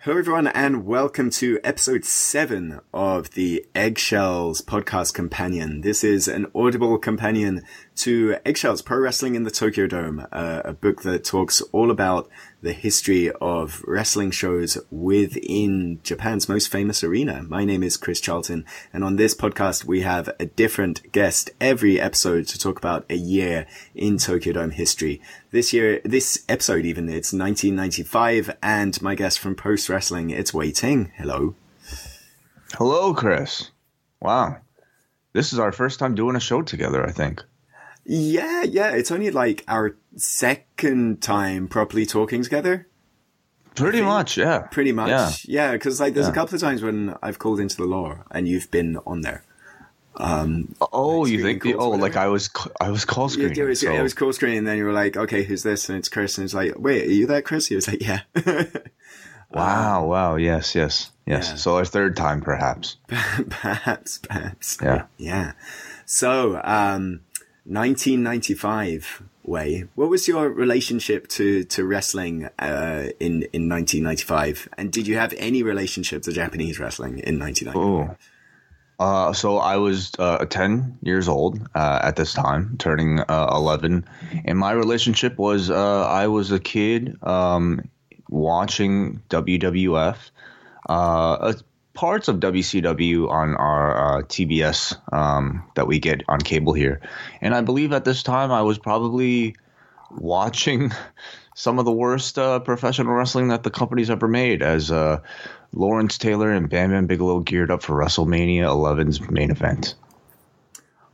Hello, everyone, and welcome to episode seven of the Eggshells podcast companion. This is an audible companion to Eggshells Pro Wrestling in the Tokyo Dome, uh, a book that talks all about the history of wrestling shows within Japan's most famous arena. My name is Chris Charlton, and on this podcast, we have a different guest every episode to talk about a year in Tokyo Dome history. This year, this episode even, it's 1995, and my guest from Post Wrestling, it's Wai Ting. Hello. Hello, Chris. Wow. This is our first time doing a show together, I think. Yeah, yeah. It's only like our second time properly talking together. Pretty much, yeah. Pretty much, yeah. Because like, there's a couple of times when I've called into the law and you've been on there. Um, Oh, you think the, oh, like I was I was call yeah, it was, so- it was call screen, and then you were like, "Okay, who's this?" And it's Chris, and it's like, "Wait, are you that Chris?" He was like, "Yeah." wow, wow, yes, yes, yes. Yeah. So our third time, perhaps. perhaps, perhaps. Yeah. yeah. So, um, 1995. Wai, what was your relationship to to wrestling uh, in in 1995? And did you have any relationship to Japanese wrestling in 1995? Oh. Uh, so I was uh, 10 years old uh, at this time, turning uh, 11, and my relationship was uh, I was a kid um, watching WWF, uh, parts of WCW on our uh, TBS um, that we get on cable here, and I believe at this time I was probably watching some of the worst uh, professional wrestling that the company's ever made as uh, Lawrence Taylor and Bam Bam Bigelow geared up for WrestleMania 11's main event.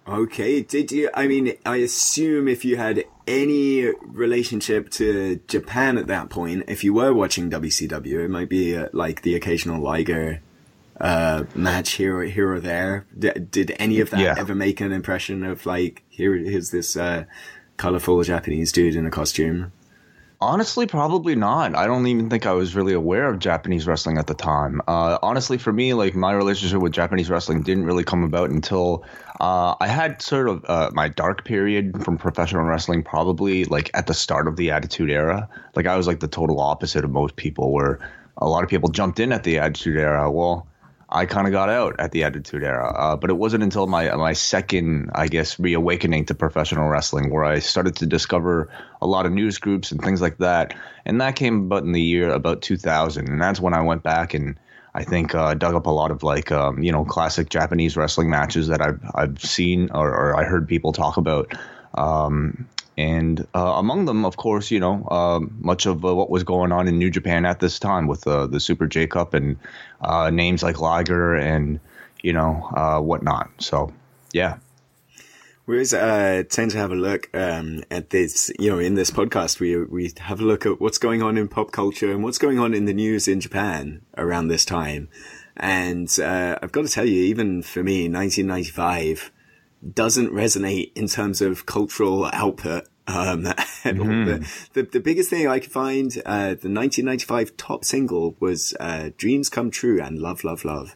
Okay, did you? I mean, I assume if you had any relationship to Japan at that point, if you were watching WCW, it might be uh, like the occasional Liger uh, match here or here or there. D- did any of that Yeah. ever make an impression of like? Here's this uh, colorful Japanese dude in a costume. Honestly, probably not. I don't even think I was really aware of Japanese wrestling at the time. Uh, honestly, for me, like my relationship with Japanese wrestling didn't really come about until uh, I had sort of uh, my dark period from professional wrestling, probably like at the start of the Attitude Era. Like I was like the total opposite of most people, where a lot of people jumped in at the Attitude Era. Well, I kind of got out at the Attitude Era, uh, but it wasn't until my my second, I guess, reawakening to professional wrestling where I started to discover a lot of news groups and things like that, and that came about in the year about 2000, and that's when I went back and I think uh, dug up a lot of like um, you know classic Japanese wrestling matches that I've I've seen or, or I heard people talk about. Um, and uh, among them, of course, you know, um, much of uh, what was going on in New Japan at this time with uh, the Super J Cup and uh, names like Liger and you know uh, whatnot. So, yeah, We always uh, tend to have a look um, at this, you know, in this podcast, we we have a look at what's going on in pop culture and what's going on in the news in Japan around this time. And uh, I've got to tell you, even for me, 1995 doesn't resonate in terms of cultural output. Um, at all. The, the, the biggest thing I could find, uh, the 1995 top single was uh, "Dreams Come True" and "Love, Love, Love,"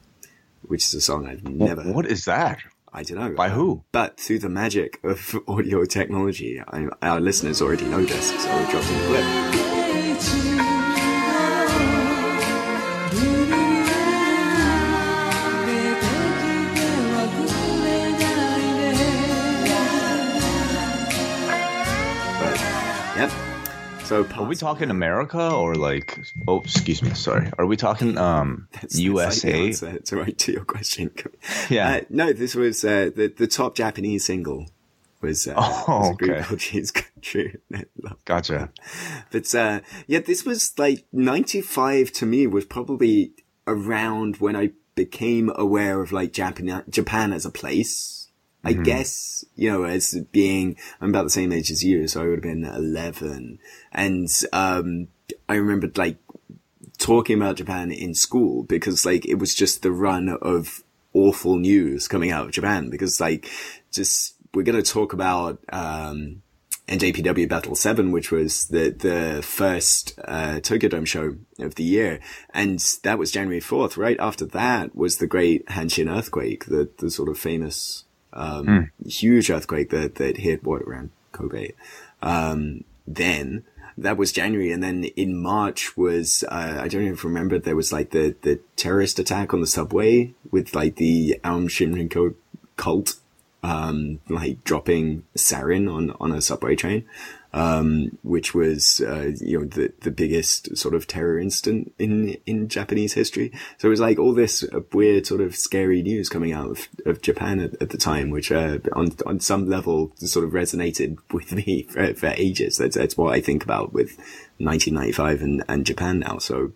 which is a song I've never. heard. what is that? I don't know. By who? But through the magic of audio technology, I, our listeners already know this, so I dropped in the clip. So Are we talking America or like? Oh, excuse me. Sorry. Are we talking um That's- that's like USA? to, right to your question. Yeah. Uh, no, this was uh, the the top Japanese single Was, uh, Oh, was okay. called Cheese Country. Gotcha. But uh, yeah, this was like '95 to me was probably around when I became aware of like Japan, Japan as a place. I guess you know as being I'm about the same age as you, so I would have been 11, and um, I remembered like talking about Japan in school because like it was just the run of awful news coming out of Japan because like just we're going to talk about um NJPW Battle 7 which was the the first uh Tokyo Dome show of the year. And that was January 4th right after that was the great Hanshin earthquake the the sort of famous um huge earthquake that that hit what around Kobe um then that was January, and then in March was uh, I don't even remember. There was like the the terrorist attack on the subway with like the Aum Shinrikyo cult, um, like dropping sarin on on a subway train, um, which was uh, you know the the biggest sort of terror incident in in Japanese history. So it was like all this uh, weird sort of scary news coming out of, of Japan at, at the time, which uh, on on some level sort of resonated with me for, for ages. That's that's what I think about with 1995 and, and Japan now. So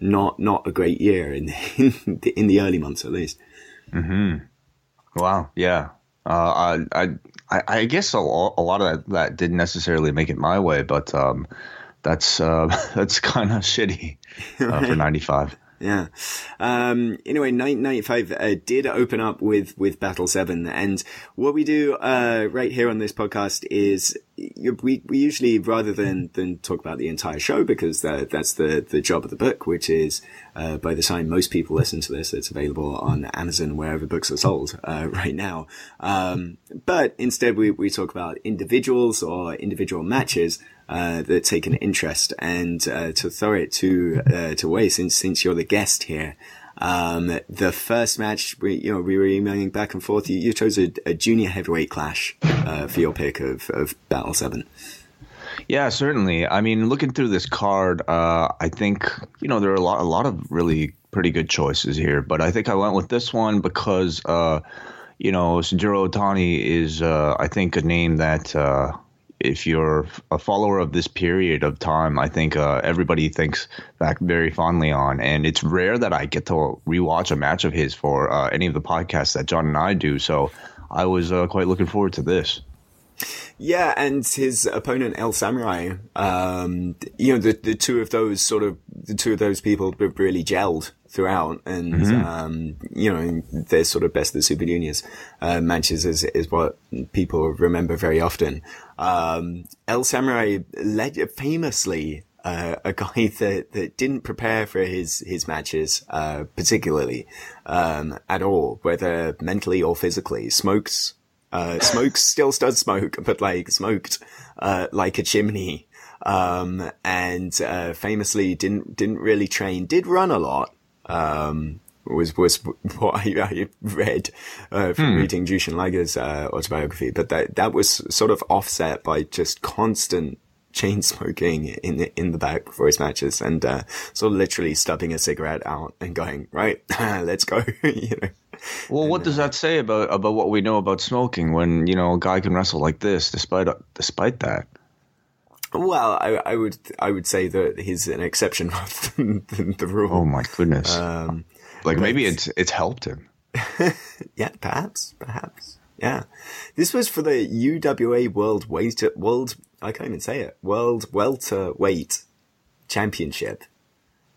not not a great year in in the, in the early months at least. Wow. Yeah. Uh, I, I, I I guess a, lo- a lot of that, that didn't necessarily make it my way, but um, that's uh, that's kind of shitty uh, for '95. Yeah. Um, anyway, 1995 uh, did open up with, with Battle 7. And what we do, uh, right here on this podcast is we, we usually, rather than, than talk about the entire show, because that, that's the, the job of the book, which is, uh, by the time most people listen to this, it's available on Amazon, wherever books are sold, uh, right now. Um, but instead we, we talk about individuals or individual matches, uh, that take an interest and uh, to throw it to uh, to Wai since since you're the guest here. Um, the first match, we you know we were emailing back and forth. You, you chose a, a junior heavyweight clash uh, for your pick of, of Battle Seven. Yeah, certainly. I mean, looking through this card, uh, I think you know there are a lot, a lot of really pretty good choices here. But I think I went with this one because uh, you know Shinjiro Otani is, I think, a name that if you're a follower of this period of time, I think uh, everybody thinks back very fondly on. And it's rare that I get to rewatch a match of his for uh, any of the podcasts that John and I do. So I was uh, quite looking forward to this. Yeah, and his opponent El Samurai, um, you know, the the two of those sort of the two of those people have really gelled throughout, and um, you know, their sort of best of the Super Juniors uh, matches is is what people remember very often. Um, El Samurai led famously. Uh, a guy that, that didn't prepare for his, his matches, uh, particularly, um, at all, whether mentally or physically. Smokes, uh, smokes still does smoke, but like smoked, uh, like a chimney. Um, and, uh, famously didn't, didn't really train, did run a lot. Um, was, was what I, I read, uh, from reading Jushin Liger's, uh, autobiography, but that, that was sort of offset by just constant chain smoking in the, in the back before his matches and, uh, sort of literally stubbing a cigarette out and going, right, let's go, you know. Well, what does that say about about what we know about smoking when you know a guy can wrestle like this despite despite that? Well, I, I would I would say that he's an exception rather than, than the rule. Oh my goodness! Um, like maybe it's it's helped him. yeah, perhaps, perhaps. Yeah, this was for the UWA World Weight World. I can't even say it. World Welterweight Championship,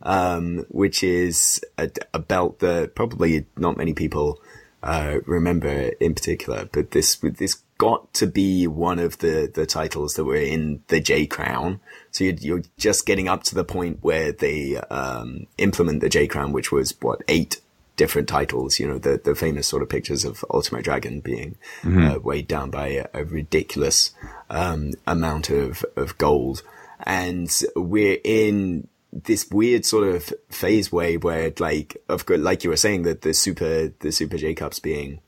um, which is a, a belt that probably not many people uh, remember in particular. But this this got to be one of the the titles that were in the J Crown. So you're, you're just getting up to the point where they um, implement the J Crown, which was what eight different titles. You know, the the famous sort of pictures of Ultimo Dragon being uh, weighed down by a, a ridiculous um, amount of of gold, and we're in this weird sort of phase way where like of course like you were saying that the super the super J Cups being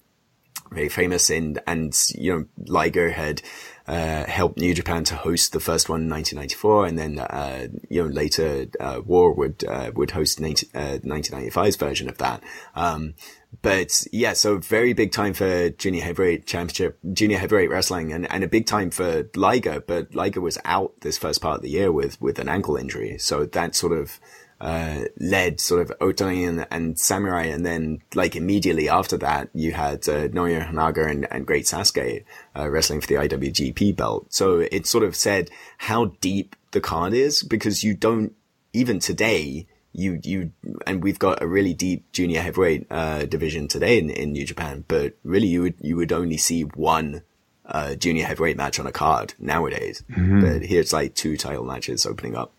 very famous and and you know Liger had uh, helped New Japan to host the first one in 1994, and then uh, you know later uh, War would uh, would host 19, 1995's version of that. Um, but yeah, so very big time for junior heavyweight championship, junior heavyweight wrestling, and, and a big time for Liger. But Liger was out this first part of the year with with an ankle injury, so that sort of uh, led sort of Otani and, and, Samurai. And then like immediately after that, you had, uh, Honaga and, and Great Sasuke, uh, wrestling for the IWGP belt. So it sort of said how deep the card is because you don't, even today, you, you, and we've got a really deep junior heavyweight, uh, division today in, in New Japan, but really you would, you would only see one, uh, junior heavyweight match on a card nowadays. Mm-hmm. But here's like two title matches opening up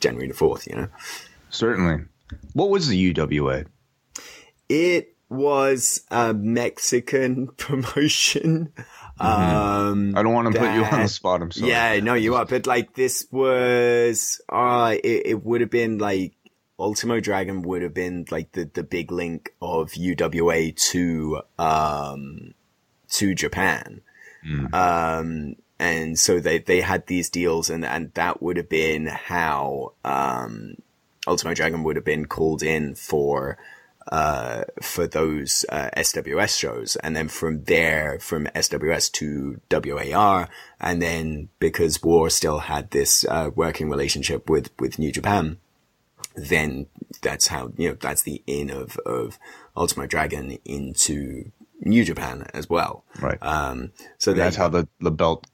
January the 4th, you know? Certainly. What was the UWA? It was a Mexican promotion. Mm-hmm. Um, I don't want to that, put you on the spot. I'm sorry. Yeah, no, you are. But like, this was, uh, it, it would have been like, Ultimo Dragon would have been like the, the big link of UWA to, um, to Japan. Mm. Um, and so they, they had these deals and, and that would have been how, um, Ultimo Dragon would have been called in for uh, for those uh, SWS shows, and then from there, from SWS to WAR, and then because War still had this uh, working relationship with with New Japan, then that's how you know that's the in of of Ultimo Dragon into New Japan as well. Right. Um, so that's how the the belt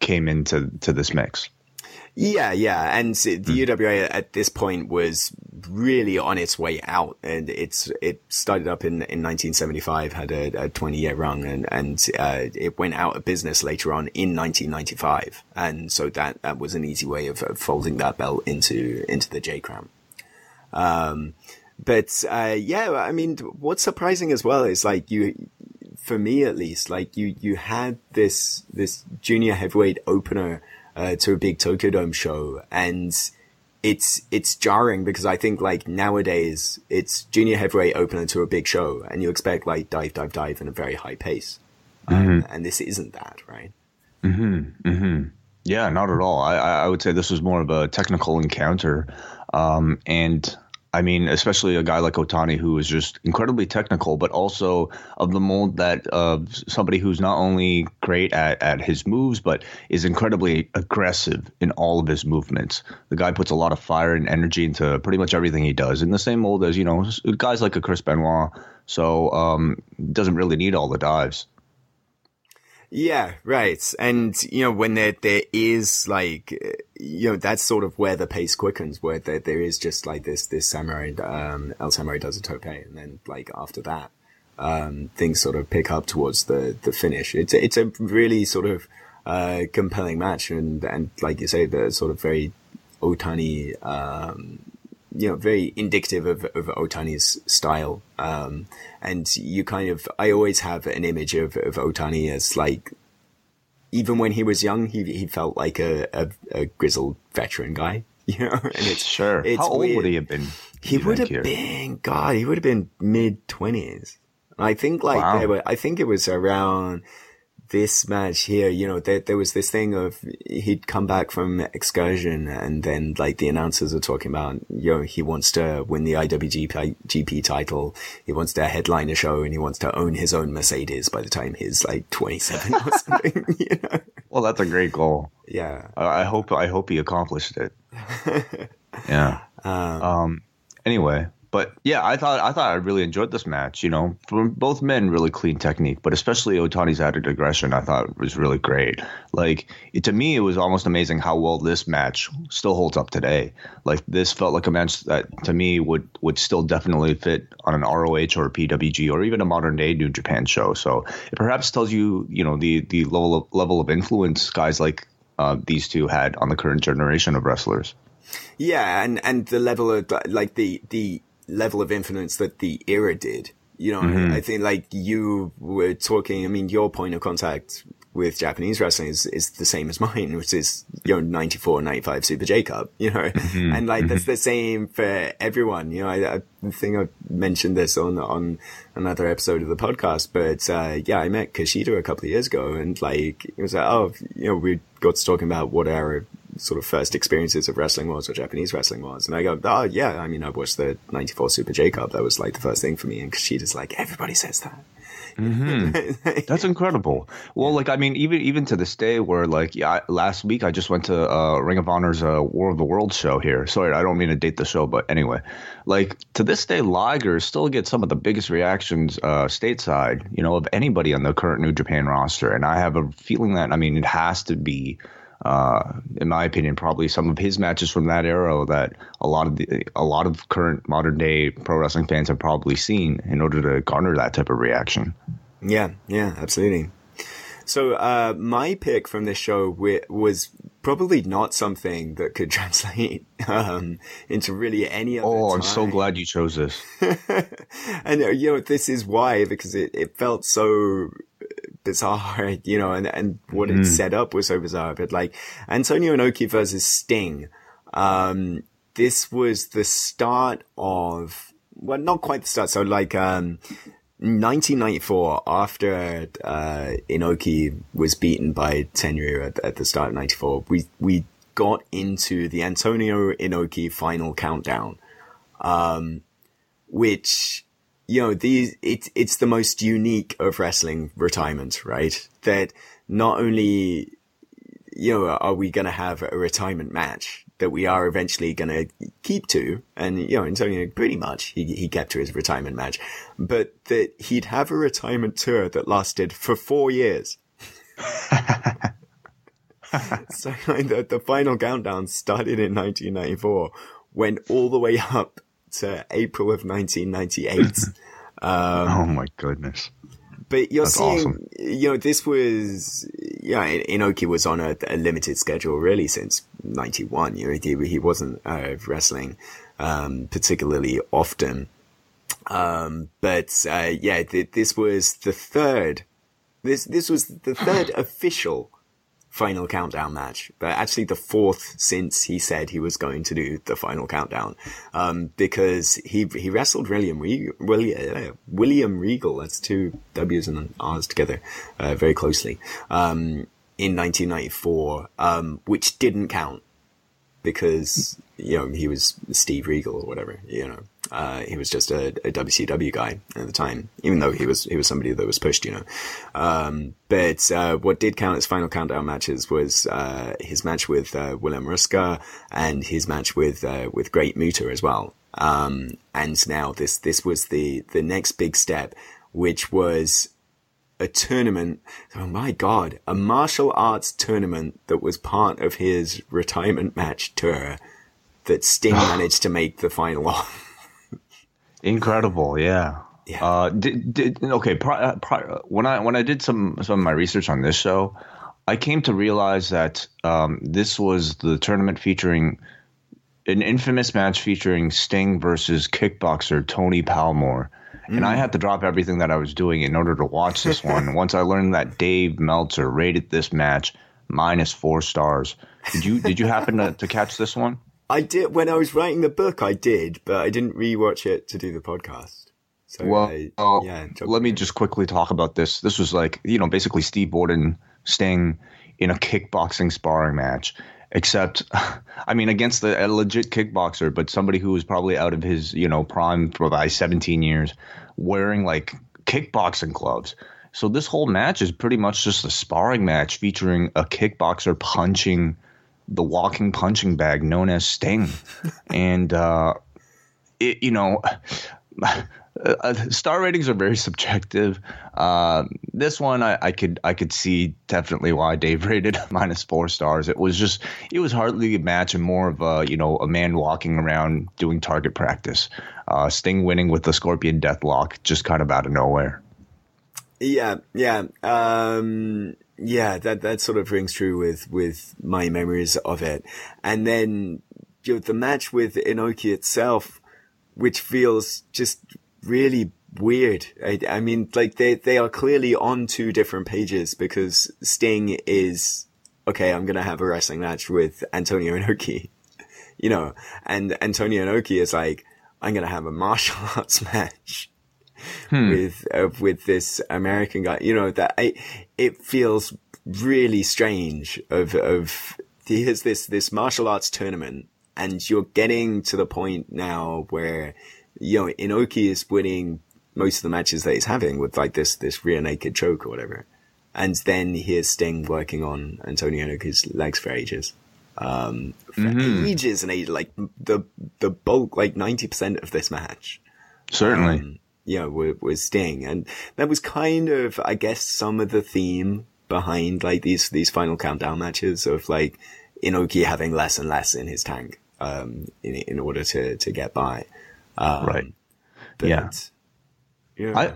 came into to this mix. Yeah, yeah, and the mm. UWA at this point was really on its way out, and it's it started up in in 1975, had a, a 20 year run, and and uh, it went out of business later on in 1995, and so that that was an easy way of, of folding that belt into into the J Crown. Um, but uh, yeah, I mean, what's surprising as well is like you, for me at least, like you you had this this junior heavyweight opener uh, to a big Tokyo Dome show, and it's it's jarring because I think like nowadays it's junior heavyweight opener to a big show, and you expect like dive, dive, dive in a very high pace, um, mm-hmm. and this isn't that, right? Hmm. Hmm. Yeah, not at all. I I would say this was more of a technical encounter, um, and I mean, especially a guy like Otani, who is just incredibly technical, but also of the mold that uh, somebody who's not only great at, at his moves, but is incredibly aggressive in all of his movements. The guy puts a lot of fire and energy into pretty much everything he does, in the same mold as you know guys like a Chris Benoit. So um, doesn't really need all the dives. Yeah, right. And, you know, when there, there is like, you know, that's sort of where the pace quickens, where there, there is just like this, this samurai, um, El Samurai does a tope. And then like after that, um, things sort of pick up towards the, the finish. It's, it's a really sort of, uh, compelling match. And, and like you say, the sort of very Otani, um, you know, very indicative of, of Otani's style. Um, and you kind of, I always have an image of, of Otani as like, even when he was young, he, he felt like a, a, a grizzled veteran guy, you know, and it's, sure. It's How old weird. would he have been? He would have here? been, God, he would have been mid twenties. I think like, wow. were, I think it was around, this match here, you know, there, there was this thing of he'd come back from excursion and then like the announcers are talking about, you know, he wants to win the IWGP GP title. He wants to headline a show and he wants to own his own Mercedes by the time he's like 27 or something, you know? Well, that's a great goal. Yeah. I hope, I hope he accomplished it. yeah. Um, um, anyway, but yeah, I thought I thought I really enjoyed this match. You know, from both men, really clean technique, but especially Otani's added aggression, I thought was really great. Like it, to me, it was almost amazing how well this match still holds up today. Like this felt like a match that to me would would still definitely fit on an ROH or a PWG or even a modern day New Japan show. So it perhaps tells you, you know, the the level of level of influence guys like uh, these two had on the current generation of wrestlers. Yeah, and and the level of like the the level of influence that the era did. You know, mm-hmm. I think like you were talking, I mean, your point of contact with Japanese wrestling is, is the same as mine, which is, you know, 94, 95 Super J Cup, you know, mm-hmm. and like that's mm-hmm. the same for everyone. You know, I, I, think I mentioned this on, on another episode of the podcast, but, uh, yeah, I met Kushida a couple of years ago and like, it was like, oh, you know, we got to talking about what our sort of first experiences of wrestling was or Japanese wrestling was. And I go, oh yeah, I mean, I watched the 94 Super J Cup. That was like the first thing for me. And Kushida's like, everybody says that. Mm-hmm. That's incredible. Well, like I mean, even even to this day, where like yeah, last week I just went to uh, Ring of Honor's uh, War of the Worlds show here. Sorry, I don't mean to date the show, but anyway, like to this day, Liger still gets some of the biggest reactions uh, stateside, you know, of anybody on the current New Japan roster, and I have a feeling that I mean it has to be uh, in my opinion, probably some of his matches from that era that a lot of the, a lot of current modern day pro wrestling fans have probably seen in order to garner that type of reaction. Yeah, yeah, absolutely. So uh, my pick from this show was probably not something that could translate um, into really any other. Oh, time. I'm so glad you chose this. and you know, this is why because it, it felt so bizarre, you know, and, and what mm. it set up was so bizarre. But like Antonio Inoki versus Sting, um, this was the start of, well, not quite the start. So like, um, 1994, after uh, Inoki was beaten by Tenryu at, at the start of 94, we, we got into the Antonio Inoki final countdown, um, which you know, these, it's, it's the most unique of wrestling retirement, right? That not only, you know, are we going to have a retirement match that we are eventually going to keep to, and, you know, Antonio pretty much, he, he kept to his retirement match, but that he'd have a retirement tour that lasted for four years. so the, the final countdown started in 1994, went all the way up to April of 1998. um, oh my goodness. But you're That's seeing, awesome. you know, this was, yeah, Inoki was on a, a limited schedule really since 91. You know, he, he wasn't uh, wrestling, um, particularly often. Um, but, uh, yeah, th- this was the third, this, this was the third official final countdown match, but actually the fourth since he said he was going to do the final countdown. Um, because he, he wrestled William, Regal, William, uh, William Regal, that's two W's and an R's together, uh, very closely, um, in 1994, um, which didn't count because, you know, he was Steve Regal or whatever, you know. Uh, he was just a, a, WCW guy at the time, even though he was he was somebody that was pushed, you know. Um, but uh, what did count as final countdown matches was uh, his match with uh, Willem Ruska and his match with uh, with Great Muta as well. Um, and now this this was the the next big step, which was a tournament. Oh my god, a martial arts tournament that was part of his retirement match tour that Sting managed to make the final off. Incredible, yeah. Yeah. Uh, did, did, okay. Pri- pri- when I when I did some some of my research on this show, I came to realize that um, this was the tournament featuring an infamous match featuring Sting versus kickboxer Tony Palmore. Mm. And I mm. had to drop everything that I was doing in order to watch this one. Once I learned that Dave Meltzer rated this match minus four stars. Did you did you happen to, to catch this one? I did when I was writing the book. I did, but I didn't rewatch it to do the podcast. So well, I, uh, yeah. Let me just quickly talk about this. This was like you know basically Steve Borden staying in a kickboxing sparring match, except I mean against the, a legit kickboxer, but somebody who was probably out of his you know prime for by 17 years, wearing like kickboxing gloves. So this whole match is pretty much just a sparring match featuring a kickboxer punching the walking punching bag known as Sting, and uh, it, you know. Uh, star ratings are very subjective. Uh, this one, I, I, could I could see definitely why Dave rated minus four stars. It was just it was hardly a match and more of a you know a man walking around doing target practice. Uh, Sting winning with the Scorpion Deathlock just kind of out of nowhere. Yeah, yeah. Um, yeah, that that sort of rings true with with my memories of it. And then you know, the match with Inoki itself, which feels just really weird. I, I mean, like they they are clearly on two different pages because Sting is okay. I'm gonna have a wrestling match with Antonio Inoki, you know, and Antonio Inoki is like, I'm gonna have a martial arts match hmm. with uh, with this American guy. You know that I, it feels really strange. Of of here's this this martial arts tournament, and you're getting to the point now where you know Inoki is winning most of the matches that he's having with like this this rear naked choke or whatever. And then here's Sting working on Antonio Inoki's legs for ages. Um, for mm-hmm. ages and ages, like the, the bulk, like 90% of this match. Certainly. Um, you know, was, was Sting. And that was kind of, I guess, some of the theme behind like these, these final countdown matches of like Inoki having less and less in his tank, um, in, in order to, to get by. Um, right. But, yeah. Yeah. I,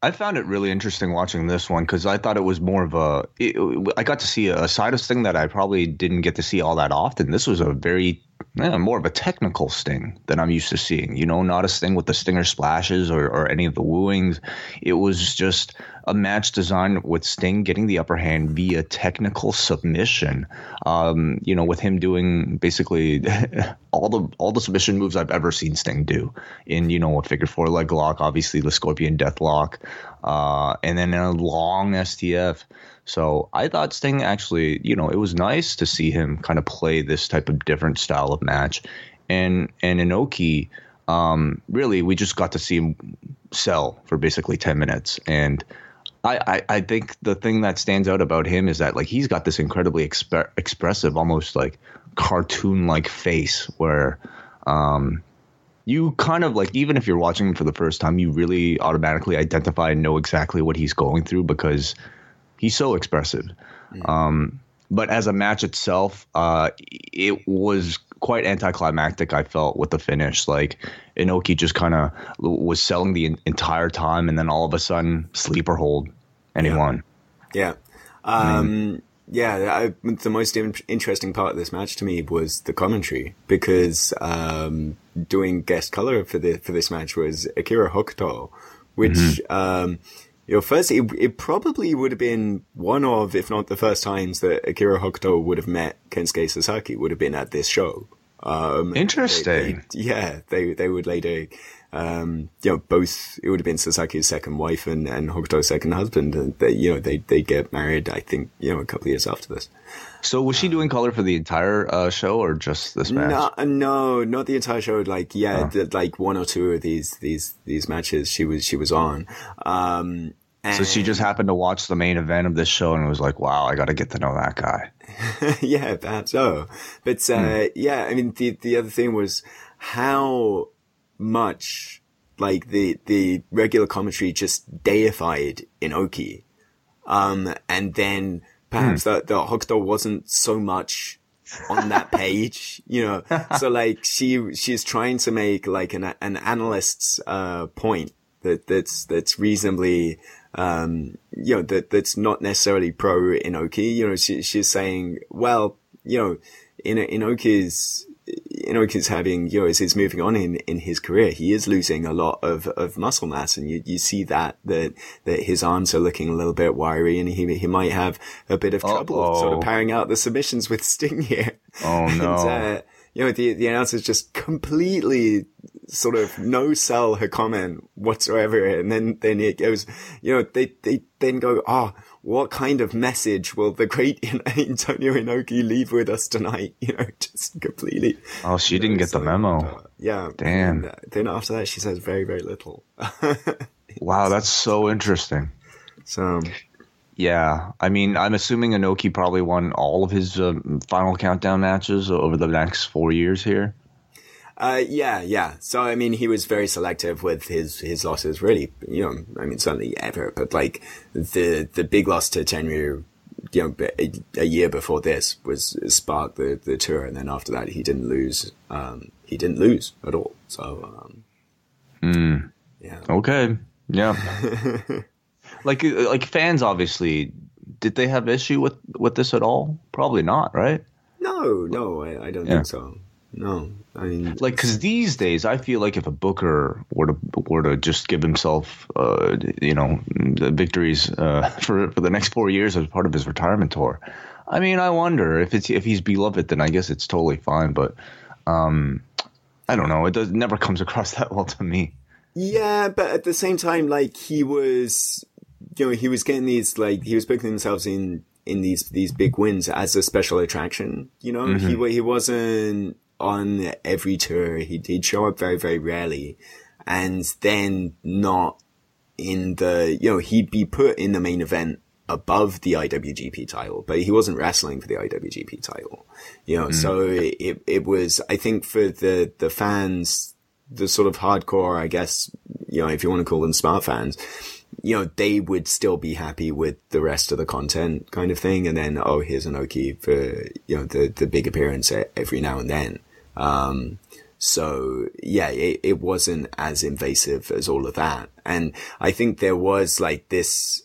I found it really interesting watching this one because I thought it was more of a. It, I got to see a side of Sting that I probably didn't get to see all that often. This was a very yeah, more of a technical sting than I'm used to seeing. You know, not a sting with the stinger splashes or, or any of the wooings. It was just a match designed with Sting getting the upper hand via technical submission. Um, you know, with him doing basically all the all the submission moves I've ever seen Sting do in you know a figure four leg lock, obviously the Scorpion Death Lock, uh, and then a long STF. So I thought Sting actually, you know, it was nice to see him kind of play this type of different style of match, and and Inoki, um, really, we just got to see him sell for basically ten minutes, and I, I, I think the thing that stands out about him is that like he's got this incredibly exp- expressive, almost like cartoon like face where. Um, you kind of like even if you're watching him for the first time, you really automatically identify and know exactly what he's going through because He's so expressive. Mm. Um, but as a match itself, uh, it was quite anticlimactic. I felt with the finish, like Inoki just kind of was selling the entire time, and then all of a sudden, sleeper hold, and yeah. he won. Yeah, um, yeah. I, the most interesting part of this match to me was the commentary because um, doing guest color for the for this match was Akira Hokuto, which. Mm-hmm. Um, you know, first, it, it probably would have been one of, if not the first times that Akira Hokuto would have met Kensuke Sasaki would have been at this show. Um, Interesting. They, they, yeah, they they would later, um, you know, both it would have been Sasaki's second wife and and Hokuto's second husband, and they, you know, they they get married. I think you know a couple of years after this. So was she doing color for the entire uh, show or just this match? No, no, not the entire show. Like yeah, oh. like one or two of these these these matches she was she was on. Um, so she just happened to watch the main event of this show and was like, "Wow, I got to get to know that guy." yeah, perhaps so. But uh, hmm. yeah, I mean, the the other thing was how much like the the regular commentary just deified Inoki, um, and then perhaps hmm. that the Hokuto wasn't so much on that page, you know. so like she she's trying to make like an an analyst's uh point that that's that's reasonably um, you know, that, that's not necessarily pro Inoki. You know, she, she's saying, well, you know, in, Inoki's, Having, you know, as he's moving on in, in his career, he is losing a lot of, of muscle mass. And you, you see that, that, that his arms are looking a little bit wiry and he, he might have a bit of trouble Uh-oh. sort of powering out the submissions with Sting here. Oh no. and, uh, you know, the, the announcer's just completely sort of no sell her comment whatsoever. And then, then it goes, you know, they, they then go, ah, oh, what kind of message will the great Antonio Inoki leave with us tonight? You know, just completely. Oh, she didn't get the memo. Uh, yeah. Damn. And, uh, then after that, she says very, very little. wow. That's so interesting. So. Yeah, I mean, I'm assuming Inoki probably won all of his uh, final countdown matches over the next four years here. Uh, yeah, yeah. So I mean, he was very selective with his his losses. Really, you know, I mean, certainly ever, but like the the big loss to Tenryu, you know, a, a year before this was sparked the the tour, and then after that, he didn't lose. Um, he didn't lose at all. So, um, mm. yeah. Okay. Yeah. like like fans, obviously, did they have issue with with this at all? Probably not, right? No, no, I, I don't yeah. think so. No. I mean, like because these days I feel like if a Booker were to were to just give himself, uh, you know, the victories uh, for for the next four years as part of his retirement tour, I mean, I wonder if it's if he's beloved, then I guess it's totally fine. But um, I don't know. It does never comes across that well to me. Yeah, but at the same time, like he was, you know, he was getting these like he was booking himself in in these these big wins as a special attraction. You know, mm-hmm. he he wasn't on every tour. He did show up very very rarely, and then not in the you know he'd be put in the main event above the IWGP title, but he wasn't wrestling for the IWGP title. You know, mm. so it it was I think for the the fans, the sort of hardcore, I guess, you know, if you want to call them smart fans, you know, they would still be happy with the rest of the content kind of thing. And then, oh, here's Inoki for, you know, the, the big appearance every now and then. Um, so yeah, it, it wasn't as invasive as all of that. And I think there was like this,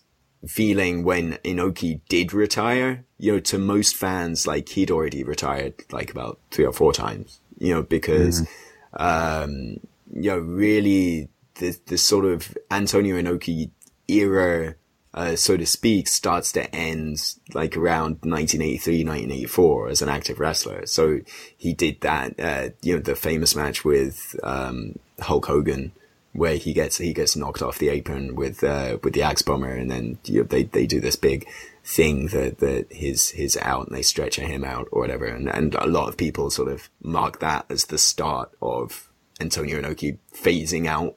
feeling when Inoki did retire, you know, to most fans, like he'd already retired like about three or four times, you know, because, mm-hmm. um, you know, really the, the sort of Antonio Inoki era, uh, so to speak, starts to end like around 1983, 1984 as an active wrestler. So he did that, uh, you know, the famous match with, um, Hulk Hogan, where he gets he gets knocked off the apron with uh, with the axe bomber, and then you know, they they do this big thing that that his his out and they stretch him out or whatever, and and a lot of people sort of mark that as the start of Antonio Inoki phasing out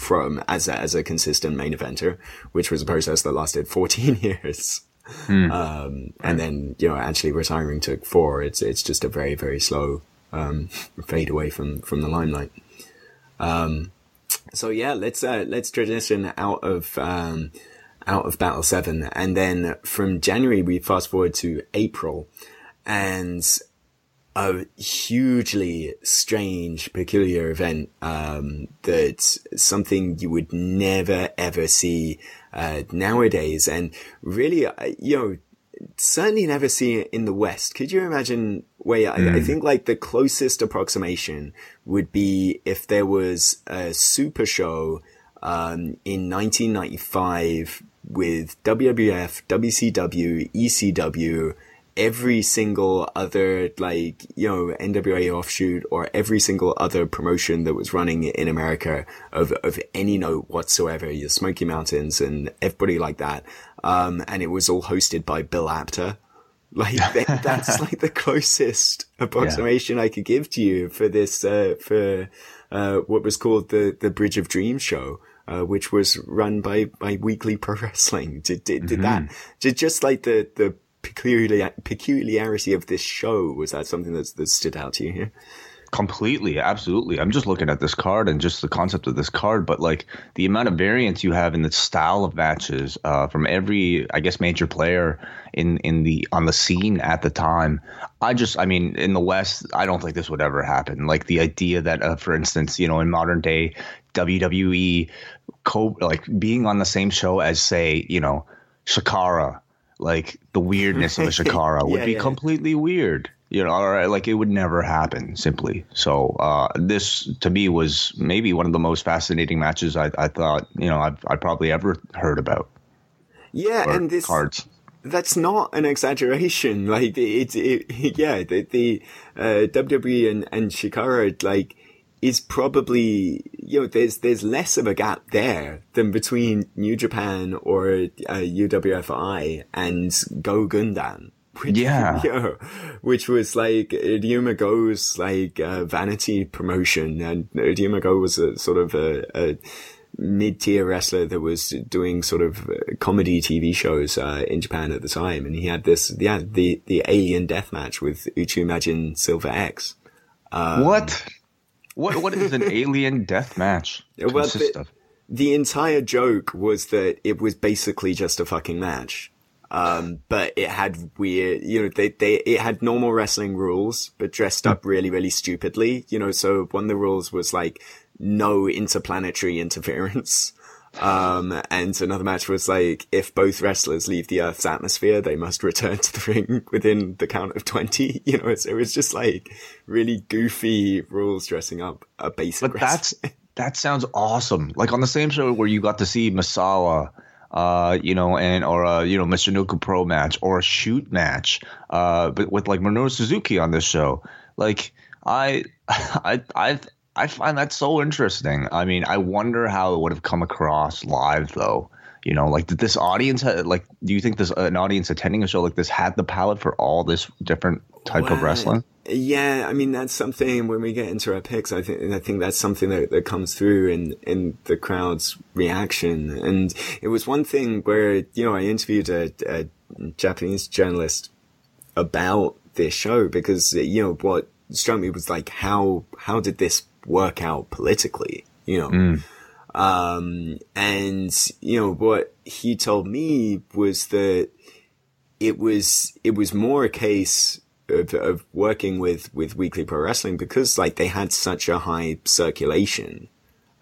from as a, as a consistent main eventer, which was a process that lasted 14 years. Hmm. Um, and then, you know, actually retiring took four. It's, it's just a very, very slow, um, fade away from, from the limelight. Um, so yeah, let's uh, let's transition out of um, out of Battle Seven, and then from January we fast forward to April, and a hugely strange, peculiar event um, that something you would never ever see uh, nowadays, and really, uh, you know certainly never see it in the West. Could you imagine where mm. I, I, hmm. think like the closest approximation would be if there was a super show um, in 1995 with WWF, WCW, ECW, every single other like you know NWA offshoot or every single other promotion that was running in America of of any note whatsoever, your Smoky Mountains and everybody like that. Um, and it was all hosted by Bill Apter. Like that's like the closest approximation yeah. I could give to you for this uh, for uh, what was called the the Bridge of Dreams show. Uh, which was run by, by Weekly Pro Wrestling. Did, did, did mm-hmm. that, did just like the, the peculiar, peculiarity of this show? Was that something that's, that stood out to you here? Completely, absolutely. I'm just looking at this card and just the concept of this card, but like the amount of variance you have in the style of matches uh, from every, I guess, major player in in the on the scene at the time. I just, I mean, in the West, I don't think this would ever happen. Like the idea that, uh, for instance, you know, in modern day WWE, co- like being on the same show as, say, you know, Chikara like the weirdness of a Chikara yeah, would be yeah. completely weird. You know, or like it would never happen simply. So uh, this to me was maybe one of the most fascinating matches I, I thought you know I've I probably ever heard about. Yeah, and this cards. That's not an exaggeration. Like it's it, it, yeah, the, the uh, WWE and and Chikara like is probably you know there's there's less of a gap there than between New Japan or uh, UWFI and Go Gundam. Which, yeah, you know, which was like Ryuma Go's like uh, vanity promotion, and Ryuma Go was a sort of a, a mid-tier wrestler that was doing sort of uh, comedy TV shows uh, in Japan at the time, and he had this yeah the the alien death match with Uchu Majin Silver X. Um, what? What what is an alien death match well, the, of? The entire joke was that it was basically just a fucking match. Um, but it had weird, you know, they, they, it had normal wrestling rules, but dressed up really, really stupidly, you know, so one of the rules was like no interplanetary interference. Um, and another match was like, if both wrestlers leave the Earth's atmosphere, they must return to the ring within the count of 20. You know, it was just like really goofy rules dressing up a basic But that's, that sounds awesome. Like on the same show where you got to see Misawa, uh, you know, and or a you know Michinoku Pro match or a shoot match, uh, but with like Minoru Suzuki on this show. Like I, I, I, I find that so interesting. I mean, I wonder how it would have come across live though. You know, like did this audience ha- like? Do you think this an audience attending a show like this had the palate for all this different type Well, of wrestling? Yeah, I mean that's something when we get into our picks, I think I think that's something that, that comes through in in the crowd's reaction. And it was one thing where you know I interviewed a, a Japanese journalist about this show because you know what struck me was like how how did this work out politically? You know. Um, and you know what he told me was that it was it was more a case of, of working with with Weekly Pro Wrestling because like they had such a high circulation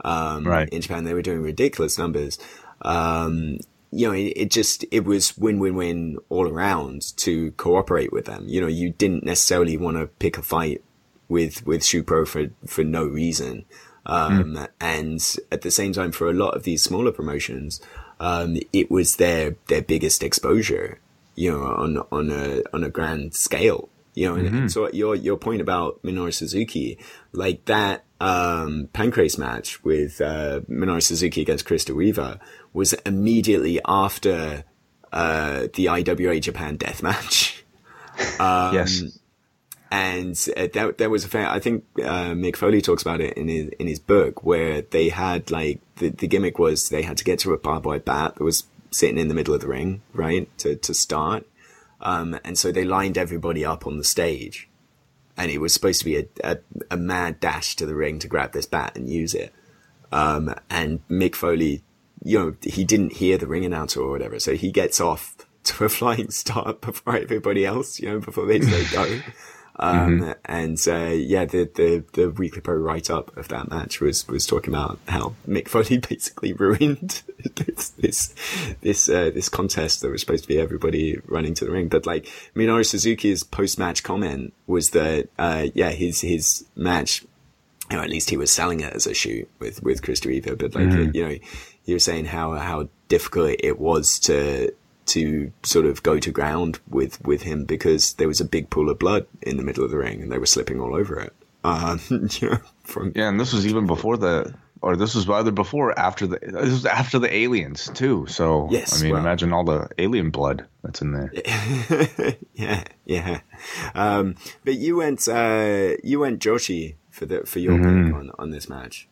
um, Right. in Japan. They were doing ridiculous numbers. Um, you know, it, it just it was win win win all around to cooperate with them. You know, you didn't necessarily want to pick a fight with with Shupro for for no reason. Um, and at the same time, for a lot of these smaller promotions, um, it was their their biggest exposure. You know, on on a on a grand scale. You know, and, and so your your point about Minoru Suzuki, like that um, pancrase match with uh, Minoru Suzuki against Chris DeWeaver, was immediately after uh, the IWA Japan death match. Um, yes. And uh, that that was a fair. I think uh, Mick Foley talks about it in his in his book where they had like the the gimmick was they had to get to a barbed wire bat that was sitting in the middle of the ring, right, to to start. Um, and so they lined everybody up on the stage, and it was supposed to be a, a, a mad dash to the ring to grab this bat and use it. Um, and Mick Foley, you know, he didn't hear the ring announcer or whatever, so he gets off to a flying start before everybody else, you know, before they say go. Um, and, uh, yeah, the, the, the Weekly Pro write up of that match was, was talking about how Mick Foley basically ruined this, this, this, uh, this contest that was supposed to be everybody running to the ring. But like, Minoru Suzuki's post match comment was that, uh, yeah, his, his match or at least he was selling it as a shoot with with Chris. But like you know, he was saying how how difficult it was to to sort of go to ground with with him because there was a big pool of blood in the middle of the ring and they were slipping all over it. Um, you from Yeah, and this was even before the, or this was either before or after the, this was after the aliens too. So Yes, I mean, well- imagine all the alien blood that's in there. yeah, yeah. Um, but you went uh, you went Joshi for the for your pick on on this match.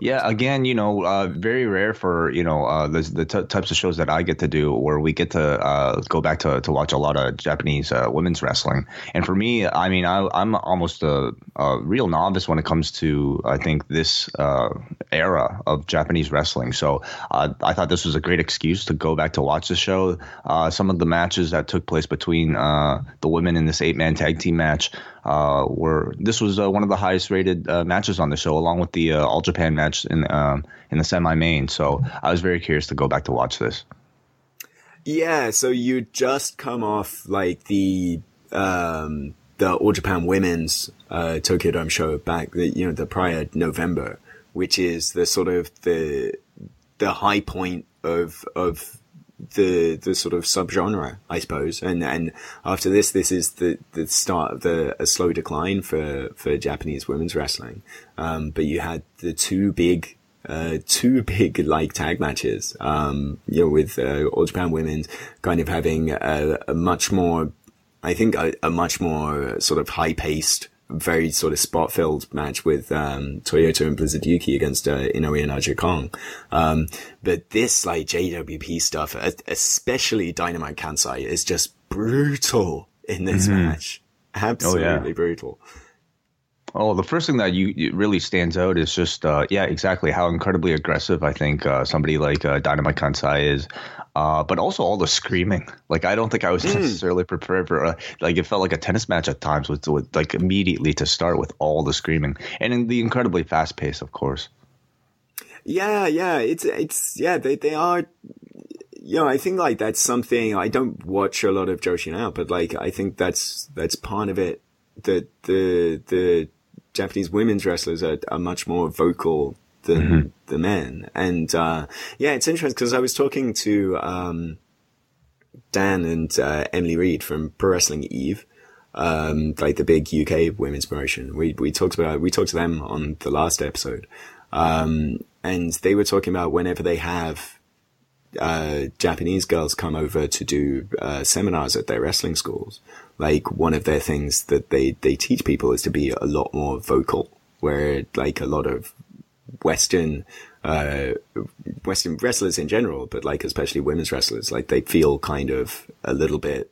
Yeah, again, you know, uh, very rare for you know uh, the, the t- types of shows that I get to do where we get to uh, go back to, to watch a lot of Japanese uh, women's wrestling. And for me, I mean, I, I'm almost a, a real novice when it comes to I think this uh, era of Japanese wrestling. So uh, I thought this was a great excuse to go back to watch the show. Some of the matches that took place between the women in this eight man tag team match uh, were this was uh, one of the highest rated uh, matches on the show, along with the uh, All Japan match in um, in the semi main. So I was very curious to go back to watch this. Yeah, so you just come off like the um the All Japan Women's uh Tokyo Dome show back the you know the prior November, which is the sort of the the high point of of the the sort of subgenre, I suppose. And and after this, this is the the start of the a slow decline for for Japanese women's wrestling. Um, but you had the two big. Uh, two big like tag matches, um, you know, with uh, All Japan Women's kind of having a, a much more, I think, a, a much more sort of high paced, very sort of spot filled match with um, Toyota and Blizzard Yuki against uh, Inoue and Aja Kong. Um, but this like JWP stuff, especially Dynamite Kansai, is just brutal in this match. Absolutely brutal. Oh, the first thing that you really stands out is just uh, yeah, exactly how incredibly aggressive I think uh, somebody like uh, Dynamite Kansai is. Uh, but also all the screaming. Like I don't think I was necessarily prepared for. Uh, like it felt like a tennis match at times with, with like immediately to start with all the screaming and in the incredibly fast pace, of course. Yeah, yeah, it's it's yeah, they they are. You know, I think like that's something I don't watch a lot of Joshi now, but like I think that's that's part of it. That the the Japanese women's wrestlers are, are much more vocal than mm-hmm. the men, and uh, yeah, it's interesting because I was talking to um, Dan and uh, Emily Read from Pro Wrestling Eve, um, like the big UK women's promotion. We we talked about we talked to them on the last episode, um, and they were talking about whenever they have uh, Japanese girls come over to do uh, seminars at their wrestling schools. Like one of their things that they they teach people is to be a lot more vocal, where like a lot of Western uh, Western wrestlers in general, but like especially women's wrestlers, like they feel kind of a little bit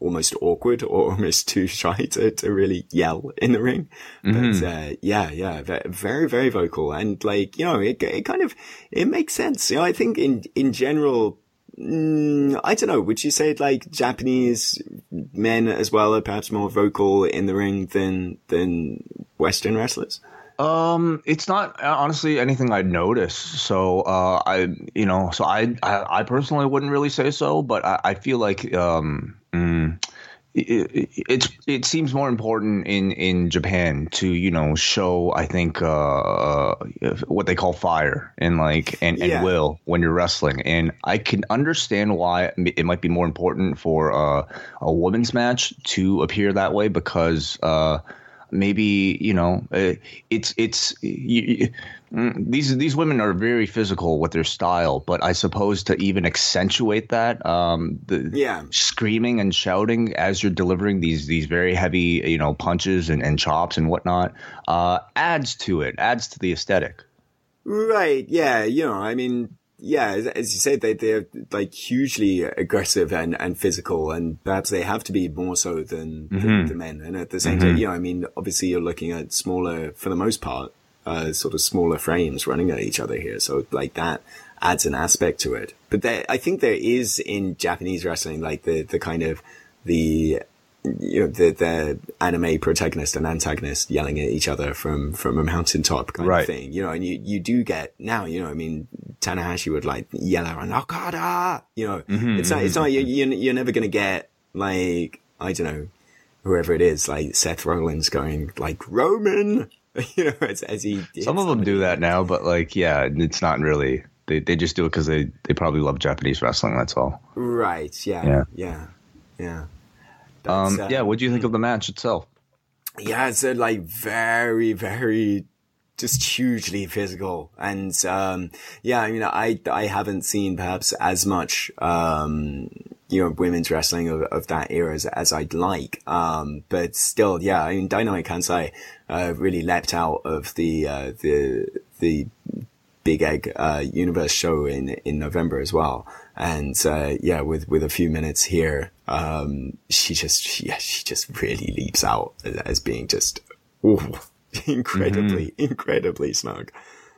almost awkward or almost too shy to, to really yell in the ring. Mm-hmm. But, uh, yeah, yeah, very, very vocal. And like, you know, it, it kind of, it makes sense. You know, I think in, in general, mm, I don't know, would you say like Japanese men as well are perhaps more vocal in the ring than, than Western wrestlers? Um, it's not honestly anything I'd notice. So, uh, I, you know, so I, I, I personally wouldn't really say so, but I, I feel like, um, mm, it, it's it seems more important in in Japan to you know show I think uh, what they call fire and like and, and yeah. will when you're wrestling and I can understand why it might be more important for uh, a women's match to appear that way because uh, maybe you know uh, it's it's you, mm, these these women are very physical with their style but i suppose to even accentuate that um the yeah. screaming and shouting as you're delivering these these very heavy you know punches and, and chops and whatnot uh adds to it adds to the aesthetic. Right. Yeah. You know i mean yeah, as you say, they, they're like hugely aggressive and, and physical, and perhaps they have to be more so than, mm-hmm. the, the, men. And at the same mm-hmm. time, you know, I mean, obviously you're looking at smaller, for the most part, uh, sort of smaller frames running at each other here. So like that adds an aspect to it. But there, I think there is in Japanese wrestling, like the, the kind of the you know, the, the anime protagonist and antagonist yelling at each other from, from a mountaintop kind right. of thing, you know, and you, you do get now, you know, I mean, Tanahashi would like yell around Okada, you know, mm-hmm, it's not, it's not, mm-hmm. you're, you're never going to get like, I don't know, whoever it is, like Seth Rollins going like Roman, you know, as, as he, did. some of them do that now, but like, yeah, it's not really, they, they just do it because they, they probably love Japanese wrestling. That's all. Right. Yeah. Yeah. Yeah. yeah. Um, uh, yeah, what do you think of the match itself? Yeah, it's a, like very, very just hugely physical. And, um, yeah, I mean, I, I haven't seen perhaps as much, um, you know, women's wrestling of, of that era as, as I'd like. Um, but still, yeah, I mean, Dynamite Kansai, uh, really leapt out of the, uh, the, the Big Egg, uh, Universe show in, in November as well. And, uh, yeah, with, with a few minutes here, um, she just, yeah, she just really leaps out as being just, ooh, incredibly, mm-hmm. incredibly snug.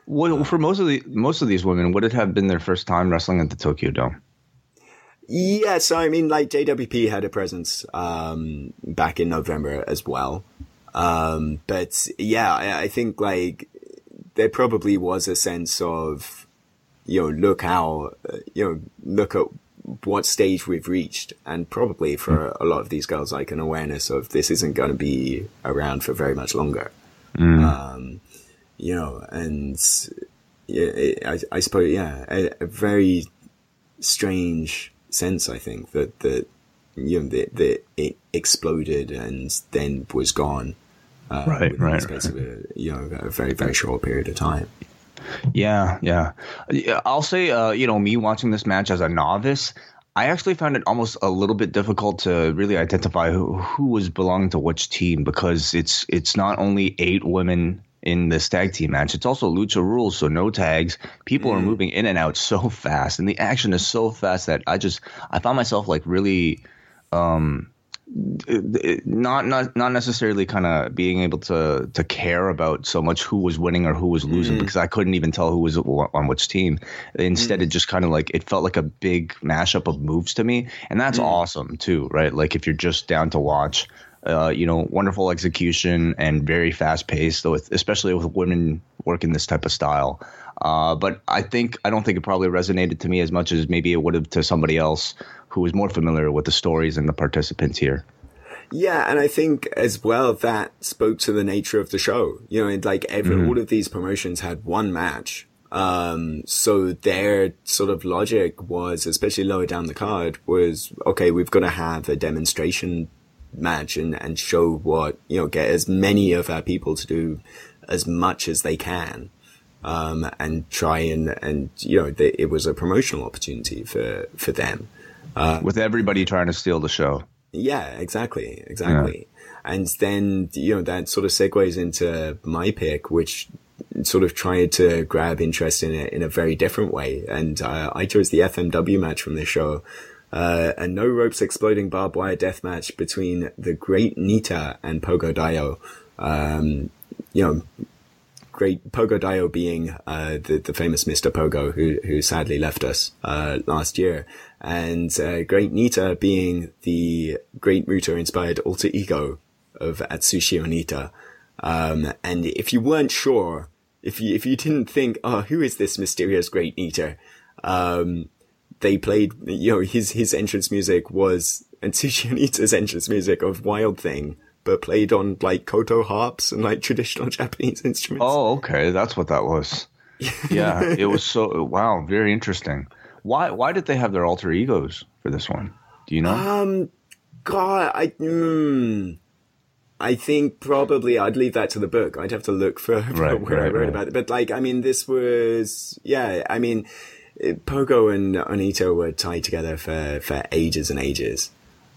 Well, for most of the most of these women, would it have been their first time wrestling at the Tokyo Dome? Yeah, so I mean, like JWP had a presence um, back in November as well, um, but yeah, I, I, think like there probably was a sense of, you know, look how, uh, you know, look at what stage we've reached, and probably for a lot of these girls, like an awareness of this isn't going to be around for very much longer. Mm. Um, you know, and yeah, I, I suppose, yeah, a, a, very strange sense, I think, that, that, you know, that, that it exploded and then was gone. Uh, right, right. The space of a, you know, a very, very short period of time. Yeah, yeah. I'll say, uh, you know, me watching this match as a novice, I actually found it almost a little bit difficult to really identify who, who was belonging to which team because it's it's not only eight women in this tag team match. It's also lucha rules, so no tags. People mm. are moving in and out so fast, and the action is so fast that I just I found myself like really um, not not not necessarily kind of being able to to care about so much who was winning or who was losing mm. because I couldn't even tell who was on which team. Instead, mm. it just kind of like it felt like a big mashup of moves to me, and that's mm. awesome too, right? Like if you're just down to watch Uh, you know, wonderful execution and very fast paced, with especially with women working this type of style. Uh, but I think I don't think it probably resonated to me as much as maybe it would have to somebody else who was more familiar with the stories and the participants here. Yeah, and I think as well that spoke to the nature of the show. You know, like every mm-hmm. all of these promotions had one match. Um, so their sort of logic was, especially lower down the card, was okay, we've got to have a demonstration match and, and show what, you know, get as many of our people to do as much as they can. Um, and try and, and, you know, they, it was a promotional opportunity for, for them. Uh, With everybody trying to steal the show. Yeah, exactly. Exactly. Yeah. And then, you know, that sort of segues into my pick, which sort of tried to grab interest in it in a very different way. And, uh, I chose the FMW match from this show uh, a no ropes exploding barbed wire death match between the great Nita and Pogo Dio. Um, you know, great Pogo Dio being uh, the the famous Mr. Pogo who who sadly left us uh, last year, and uh, great Nita being the great Muta inspired alter ego of Atsushi Onita. Um, and if you weren't sure, if you if you didn't think, oh, who is this mysterious great Nita? Um, they played, you know, his, his entrance music was Atsushi Onita's entrance music of Wild Thing, but played on like koto harps and like traditional Japanese instruments. Oh, okay. That's what that was. yeah. It was so, wow. Very interesting. Why, why did they have their alter egos for this one? Do you know? Um, God, I, mm, I think probably I'd leave that to the book. I'd have to look for, for right, where right, I wrote right. about it. But like, I mean, this was, yeah, I mean, Pogo and Onita were tied together for, for ages and ages.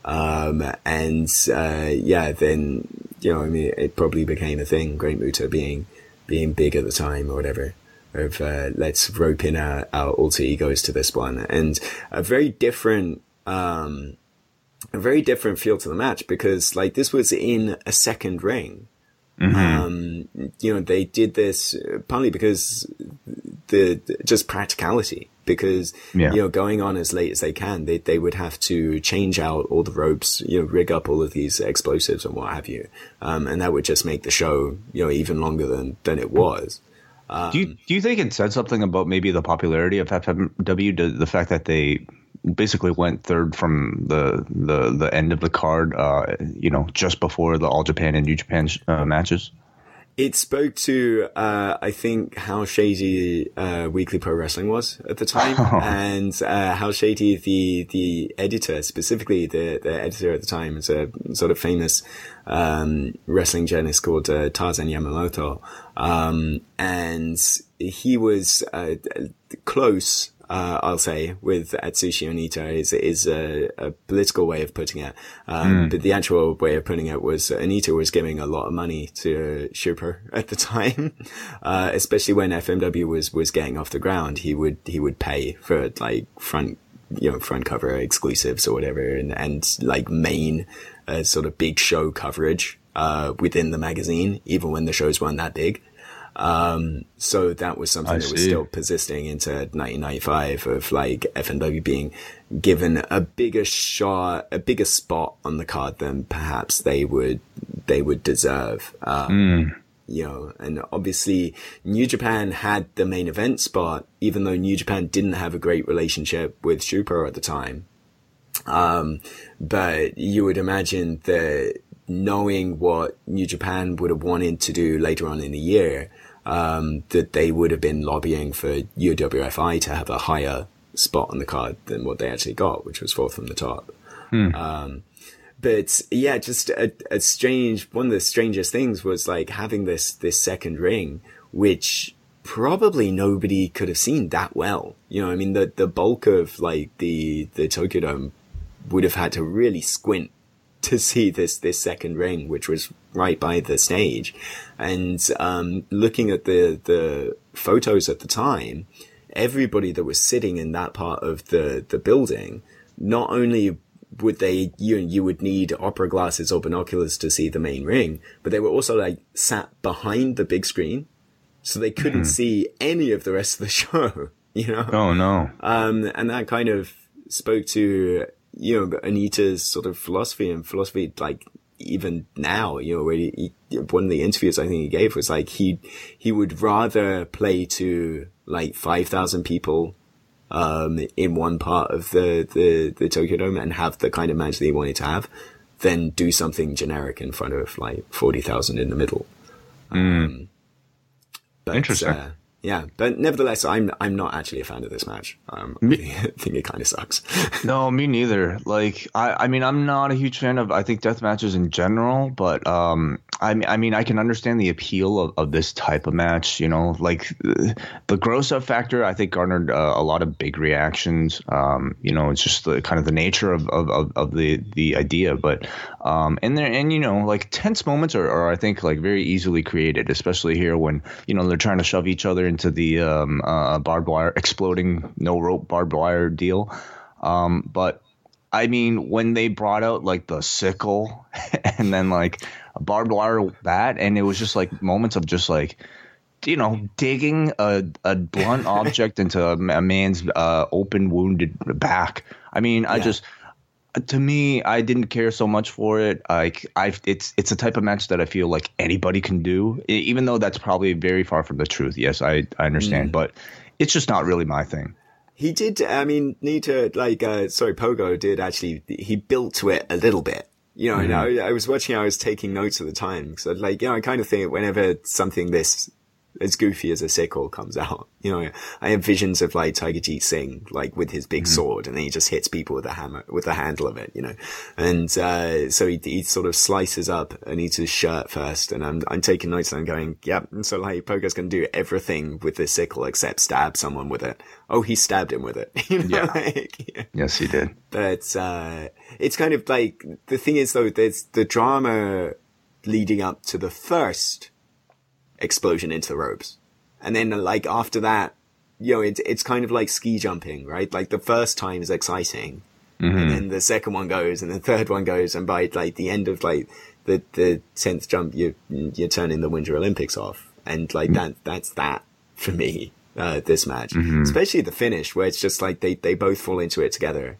Um, and, uh, yeah, then, you know, I mean, it probably became a thing, Great Muta being, being big at the time or whatever of, uh, let's rope in our, our alter egos to this one and a very different, um, a very different feel to the match because like this was in a second ring. Mm-hmm. Um, you know, they did this partly because the, the just practicality because yeah. you know going on as late as they can they, they would have to change out all the ropes you know rig up all of these explosives and what have you um, and that would just make the show you know even longer than than it was um, do you do you think it said something about maybe the popularity of FMW the fact that they basically went third from the the the end of the card uh, you know just before the all Japan and New Japan uh, matches it spoke to, uh, I think, how shady uh, Weekly Pro Wrestling was at the time, oh. and uh, how shady the the editor, specifically the the editor at the time, is a sort of famous um, wrestling journalist called uh, Tarzan Yamamoto, um, and he was uh, close uh, I'll say, with Atsushi Onita is is a, a, political way of putting it. Um, mm. But the actual way of putting it was Onita was giving a lot of money to Shupro at the time, uh, especially when FMW was was getting off the ground. He would he would pay for like front you know front cover exclusives or whatever, and and like main uh, sort of big show coverage uh, within the magazine, even when the shows weren't that big. Um, so that was something I that was still persisting into 1995 of like FMW being given a bigger shot, a bigger spot on the card than perhaps they would, they would deserve. Um, mm. You know, and obviously New Japan had the main event spot, even though New Japan didn't have a great relationship with Shupro at the time. Um, but you would imagine that knowing what New Japan would have wanted to do later on in the year, um, that they would have been lobbying for UWFI to have a higher spot on the card than what they actually got, which was fourth from the top. Hmm. Um, but yeah, just a, a, strange, one of the strangest things was like having this, this second ring, which probably nobody could have seen that well. You know, I mean, the, the bulk of like the, the Tokyo Dome would have had to really squint to see this this second ring, which was right by the stage, and um, looking at the the photos at the time, everybody that was sitting in that part of the the building, not only would they you you would need opera glasses or binoculars to see the main ring, but they were also like sat behind the big screen, so they couldn't mm. see any of the rest of the show. You know? Oh no. Um, and that kind of spoke to you know, Onita's sort of philosophy and philosophy, like even now, you know, he, he, one of the interviews I think he gave was like he he would rather play to like five thousand people um, in one part of the, the the Tokyo Dome and have the kind of match that he wanted to have, than do something generic in front of like forty thousand in the middle. Mm. Um, but, Interesting. Uh, yeah, but nevertheless, I'm I'm not actually a fan of this match. Um, me, I think it kind of sucks. no, me neither. Like, I I mean, I'm not a huge fan of I think death matches in general, but um, I mean, I mean, I can understand the appeal of, of this type of match. You know, like the gross up factor, I think garnered uh, a lot of big reactions. Um, you know, it's just the kind of the nature of of, of, of the the idea, but um, and there and you know, like tense moments are, are I think like very easily created, especially here when you know they're trying to shove each other into the um, uh, barbed wire, exploding no rope barbed wire deal. Um, but I mean, when they brought out like the sickle and then like a barbed wire bat, and it was just like moments of just like, you know, digging a, a blunt object into a, a man's uh, open wounded back. I mean, yeah. I just to me, I didn't care so much for it. Like I, it's it's a type of match that I feel like anybody can do, even though that's probably very far from the truth. Yes, I I understand, mm. but it's just not really my thing. He did. I mean, Nita, like, uh, sorry, Pogo did actually. He built to it a little bit. You know, mm-hmm. I, I, was watching. I was taking notes at the time because, like, you know, I kind of think whenever something this as goofy as a sickle comes out. You know, I have visions of like Tiger Jeet Singh, like with his big mm-hmm. sword and then he just hits people with a hammer, with the handle of it, you know. And, uh, so he, he sort of slices up and eats his shirt first and I'm, I'm taking notes and I'm going, yep. And so like Pogo's going to do everything with this sickle except stab someone with it. Oh, he stabbed him with it. you know, yeah. Like, yeah. Yes, he did. But, uh, it's kind of like, the thing is though, there's the drama leading up to the first explosion into the ropes. And then like after that, you know, it's, it's kind of like ski jumping, right? Like the first time is exciting. Mm-hmm. And then the second one goes and the third one goes. And by like the end of like the, the 10th jump, you, you're turning the Winter Olympics off. And like mm-hmm. that, that's that for me, uh, this match, mm-hmm. especially the finish where it's just like they, they both fall into it together.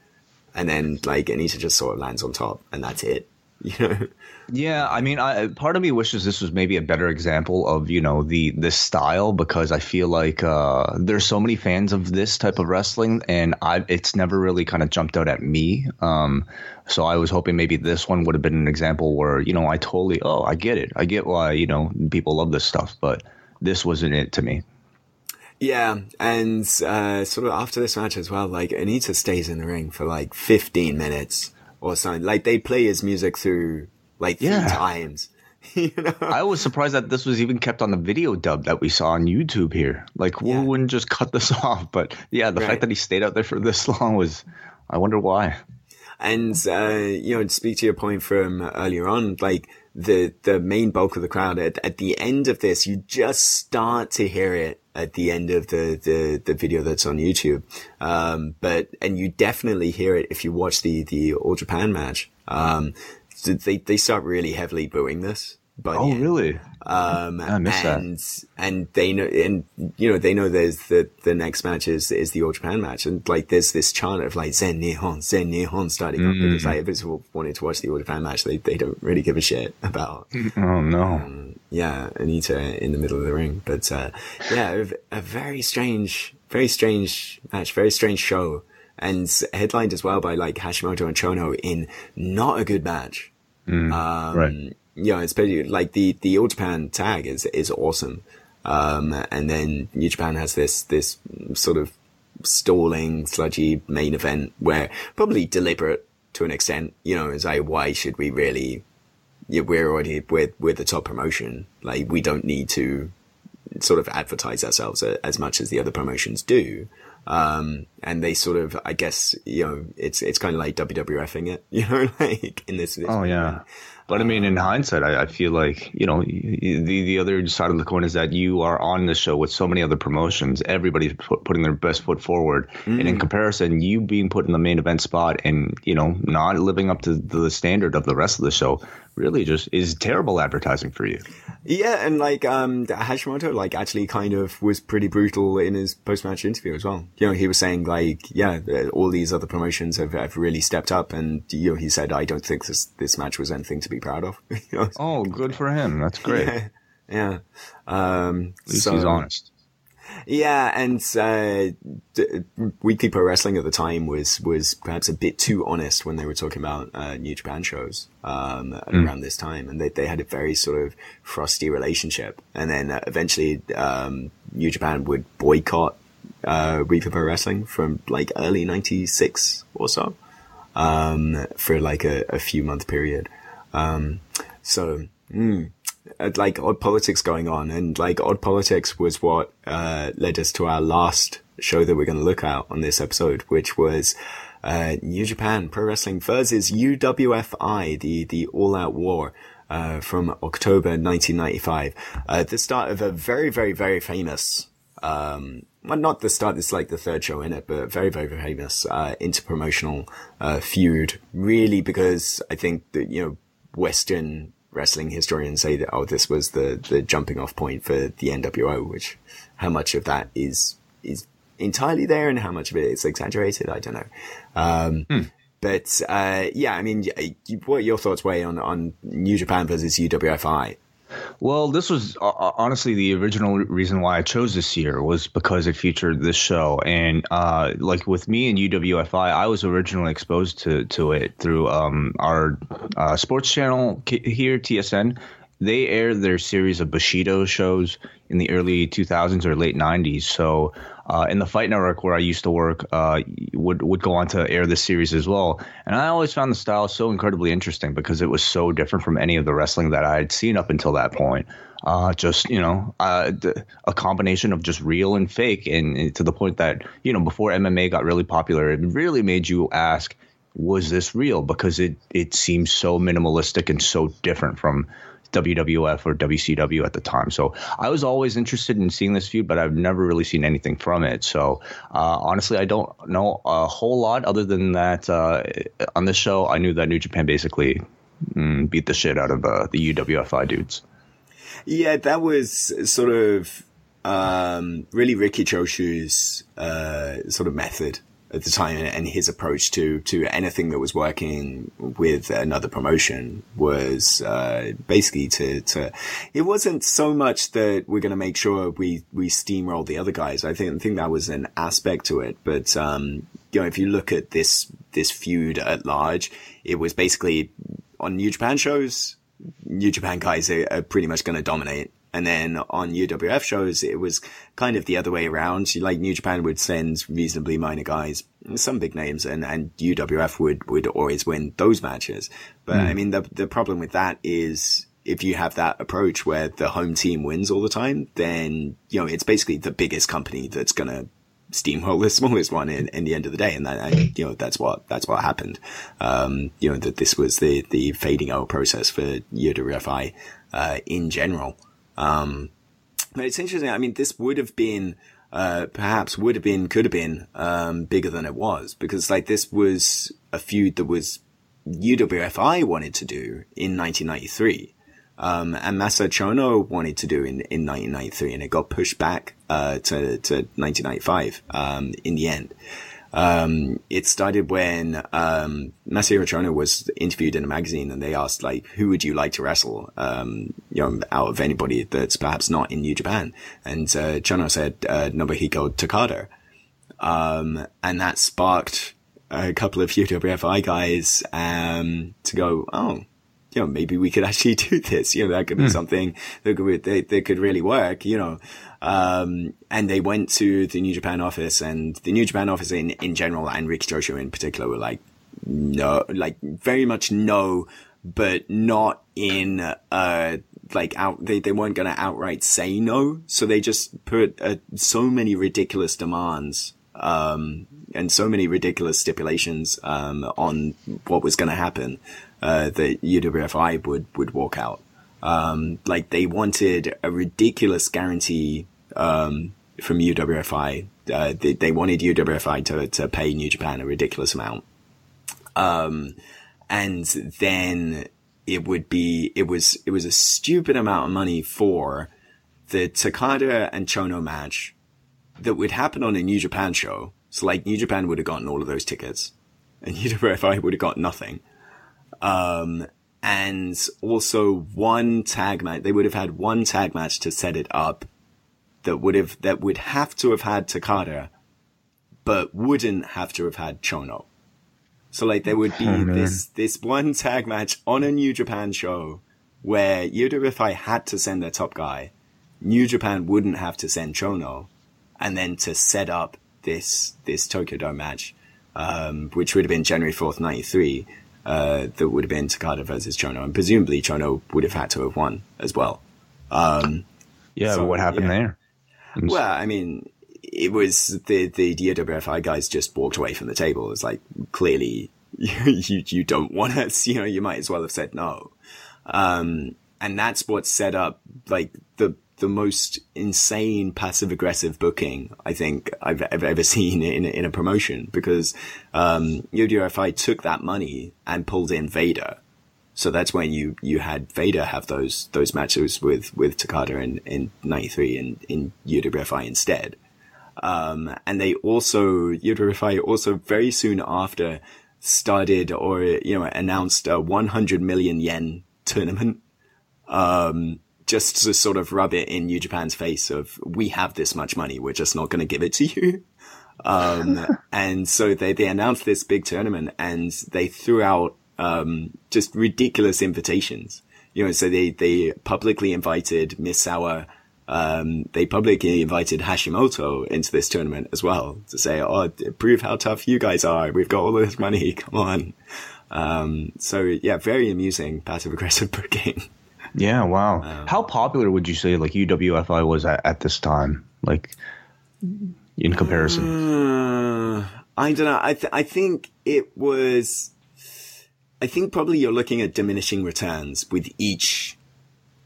And then like Onita just sort of lands on top and that's it. You know? Yeah, I mean, I, part of me wishes this was maybe a better example of you know the this style because I feel like uh, there's so many fans of this type of wrestling, and I it's never really kind of jumped out at me. Um, so I was hoping maybe this one would have been an example where you know I totally oh I get it, I get why you know people love this stuff, but this wasn't it to me. Yeah, and uh, sort of after this match as well, like Onita stays in the ring for like 15 minutes or something. Like they play his music through like three yeah. times. you know? I was surprised that this was even kept on the video dub that we saw on YouTube here. Like, who yeah. wouldn't just cut this off? But yeah, the right. fact that he stayed out there for this long was, I wonder why. And, uh, you know, to speak to your point from earlier on, like the, the main bulk of the crowd at, at the end of this, you just start to hear it at the end of the, the, the video that's on YouTube. Um, but, and you definitely hear it if you watch the, the All Japan match. Um, they they start really heavily booing this. But oh, really? Um, I miss and, that. And they know, and you know, they know there's the the next match is is the All Japan match, and like there's this chant of like Zen Nihon, Zen Nihon starting mm. up because like if it's wanted to watch the All Japan match, they they don't really give a shit about. Oh no. Um, yeah, Onita in the middle of the ring, but uh, yeah, a, a very strange, very strange match, very strange show, and headlined as well by like Hashimoto and Chono in not a good match. Mm, um, right. Yeah, especially like the, the All Japan tag is, is awesome. Um, and then New Japan has this, this sort of stalling, sludgy main event where probably deliberate to an extent, you know, is like, why should we really, yeah, we're already, we're, we're the top promotion. Like, we don't need to sort of advertise ourselves as much as the other promotions do. Um, and they sort of, I guess, you know, it's, it's kind of like WWFing it, you know, like in this. this oh, yeah. But I mean, in hindsight, I, I, feel like you know the the other side of the coin is that you are on the show with so many other promotions. Everybody's put, putting their best foot forward, mm. and in mm. comparison, you being put in the main event spot and you know not living up to the standard of the rest of the show really just is terrible advertising for you. Yeah, and like um, Hashimoto, like actually kind of was pretty brutal in his post match interview as well. you know, he was saying like, yeah, all these other promotions have, have really stepped up, and you know, he said, I don't think this this match was anything to be proud of. you know? Oh, good for him. That's great. Yeah, yeah. Um, At least so- he's honest. Yeah, and uh, d- Weekly Pro Wrestling at the time was was perhaps a bit too honest when they were talking about uh, New Japan shows um, around this time, and they they had a very sort of frosty relationship. And then uh, eventually, um, New Japan would boycott uh, Weekly Pro Wrestling from like early '96 or so um, for like a, a few month period. Um, so. Mm, like odd politics going on and like odd politics was what uh, led us to our last show that we're going to look at on this episode which was uh, New Japan Pro Wrestling versus UWFI the the all out war uh, from October 1995 uh, the start of a very very very famous um, well, not the start, it's like the third show in it, but very, very, very famous, uh, interpromotional, uh, feud. Really, because I think that, you know, Western wrestling historians say that, oh, this was the, the jumping off point for the NWO, which how much of that is, is entirely there and how much of it is exaggerated, I don't know. Um, but, uh, yeah, I mean, what are your thoughts, Wai, on, on New Japan versus UWFI? Well, this was uh, uh, honestly the original reason why I chose this year was because it featured this show, and uh, like with me and UWFI, I was originally exposed to to it through um, our uh, sports channel here, TSN. They aired their series of Bushido shows in the early 2000s or late 90s. So, uh, in the Fight Network where I used to work, uh, would would go on to air this series as well. And I always found the style so incredibly interesting because it was so different from any of the wrestling that I had seen up until that point. Uh, just you know, uh, a combination of just real and fake, and, and to the point that you know, before MMA got really popular, it really made you ask, was this real? Because it it seems so minimalistic and so different from WWF or WCW at the time. So I was always interested in seeing this feud, but I've never really seen anything from it. So uh, honestly, I don't know a whole lot other than that. Uh, on this show, I knew that New Japan basically mm, beat the shit out of uh, the UWFI dudes. Yeah, that was sort of um, really Riki Choshu's uh, sort of method at the time, and his approach to to anything that was working with another promotion was uh, basically to to. It wasn't so much that we're going to make sure we we steamroll the other guys. I think I think that was an aspect to it, but um, you know, if you look at this this feud at large, it was basically on New Japan shows. New Japan guys are, are pretty much going to dominate. And then on UWF shows, it was kind of the other way around. Like New Japan would send reasonably minor guys, some big names, and, and UWF would, would always win those matches. But I mean, the, the problem with that is if you have that approach where the home team wins all the time, then, you know, it's basically the biggest company that's going to steamroll the smallest one in, in the end of the day. And that, and, you know, that's what, that's what happened. Um, you know, that this was the, the fading out process for UWFI, uh, in general. Um, but it's interesting. I mean, this would have been, uh, perhaps would have been, could have been, um, bigger than it was because like this was a feud that was UWFI wanted to do in 1993. Um, and Masa Chono wanted to do in, in 1993 and it got pushed back, uh, to, to 1995, um, in the end. Um, it started when, um, Masahiro Chono was interviewed in a magazine and they asked, like, who would you like to wrestle, um, you know, out of anybody that's perhaps not in New Japan? And, uh, Chono said, uh, Nobuhiko Takada. Um, and that sparked a couple of UWFI guys, um, to go, oh, you know, maybe we could actually do this. You know, that could be something that could, that, that could really work, you know. Um, and they went to the New Japan office and the New Japan office in, in general and Riki Choshu in particular were like, no, like very much no, but not in, uh, like out, they, they weren't going to outright say no. So they just put uh, so many ridiculous demands, um, and so many ridiculous stipulations, um, on what was going to happen, uh, that UWFI would, would walk out. Um, like they wanted a ridiculous guarantee, um, from UWFI. Uh, they, they wanted UWFI to, to pay New Japan a ridiculous amount. Um, and then it would be, it was, it was a stupid amount of money for the Takada and Chono match that would happen on a New Japan show. So like New Japan would have gotten all of those tickets and UWFI would have got nothing. Um, and also one tag match. They would have had one tag match to set it up that would have, that would have to have had Takada, but wouldn't have to have had Chono. So like there would be Oh, this, this one tag match on a New Japan show where UWFI had to send their top guy. New Japan wouldn't have to send Chono and then to set up this, this Tokyo Dome match, um, which would have been January 4th, 93, uh, that would have been Takada versus Chono. And presumably Chono would have had to have won as well. Um, Yeah, So, what happened yeah. there? Well, I mean, it was the the UWFI guys just walked away from the table. It's like clearly you you don't want to, you know, you might as well have said no. Um, and that's what set up like the the most insane passive aggressive booking I think I've, ever seen in in a promotion because um, UWFI took that money and pulled in Vader. So that's when you, you had Vader have those those matches with, with Takada in, in '93 and in UWFI instead. Um, and they also UWFI also very soon after started or you know announced a 100 million yen tournament. Um, just to sort of rub it in New Japan's face of we have this much money, we're just not going to give it to you. Um, and so they, they announced this big tournament and they threw out, um, just ridiculous invitations. You know, so they, they publicly invited Misawa, um, they publicly invited Hashimoto into this tournament as well to say, oh, prove how tough you guys are. We've got all this money. Come on. Um, so yeah, very amusing passive aggressive booking. Yeah, wow. Um, How popular would you say like UWFI was at, at this time? Like in comparison? Uh, I don't know. I th- I think it was. I think probably you're looking at diminishing returns with each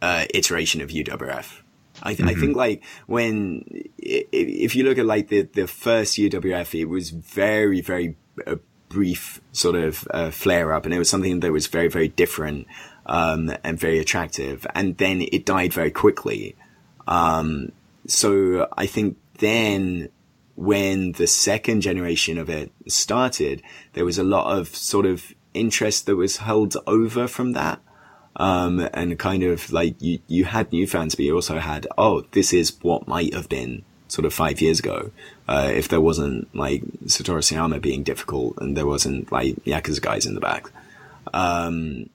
uh, iteration of UWF. I, th- I think like when if you look at like the the first UWF, it was very very uh, brief sort of uh, flare up, and it was something that was very very different um, and very attractive, and then it died very quickly. Um, so I think then when the second generation of it started, there was a lot of sort of interest that was held over from that. Um, and kind of like you, you had new fans, but you also had, oh, this is what might have been sort of five years ago. Uh, if there wasn't like Satoru Sayama being difficult and there wasn't like Yakuza guys in the back. Um,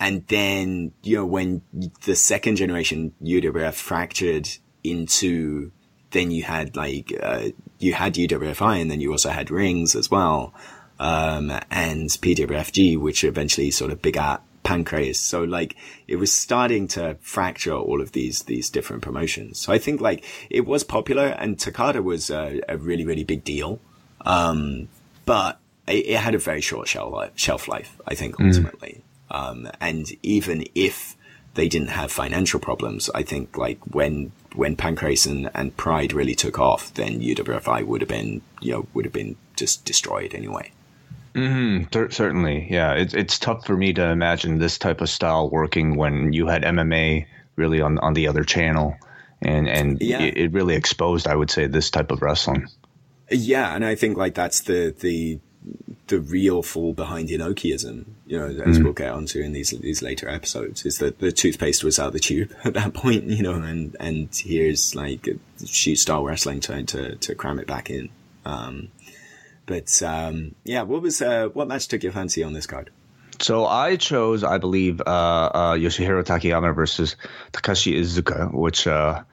and then, you know, when the second generation UWF fractured into, then you had like, uh, you had UWFI and then you also had rings as well. Um, and PWFG, which eventually sort of big begat Pancrase. So like it was starting to fracture all of these, these different promotions. So I think like it was popular and Takada was a, a really, really big deal. Um, but it, it had a very short shelf life, shelf life, I think, ultimately. Um, and even if they didn't have financial problems, I think like when when Pancrase and, and Pride really took off, then UWFI would have been you know would have been just destroyed anyway. Mm, cer- certainly, yeah. It's it's tough for me to imagine this type of style working when you had MMA really on on the other channel, and and Yeah. it, it really exposed, I would say, this type of wrestling. Yeah, and I think like that's the the the real fall behind Inokiism, you know, as we'll get onto in these these later episodes, is that the toothpaste was out of the tube at that point, you know, and and here's like shoot style wrestling trying to to cram it back in. Um, but um, yeah, what was uh, what match took your fancy on this card? So I chose, I believe, uh, uh, Yoshihiro Takayama versus Takashi Iizuka, which uh,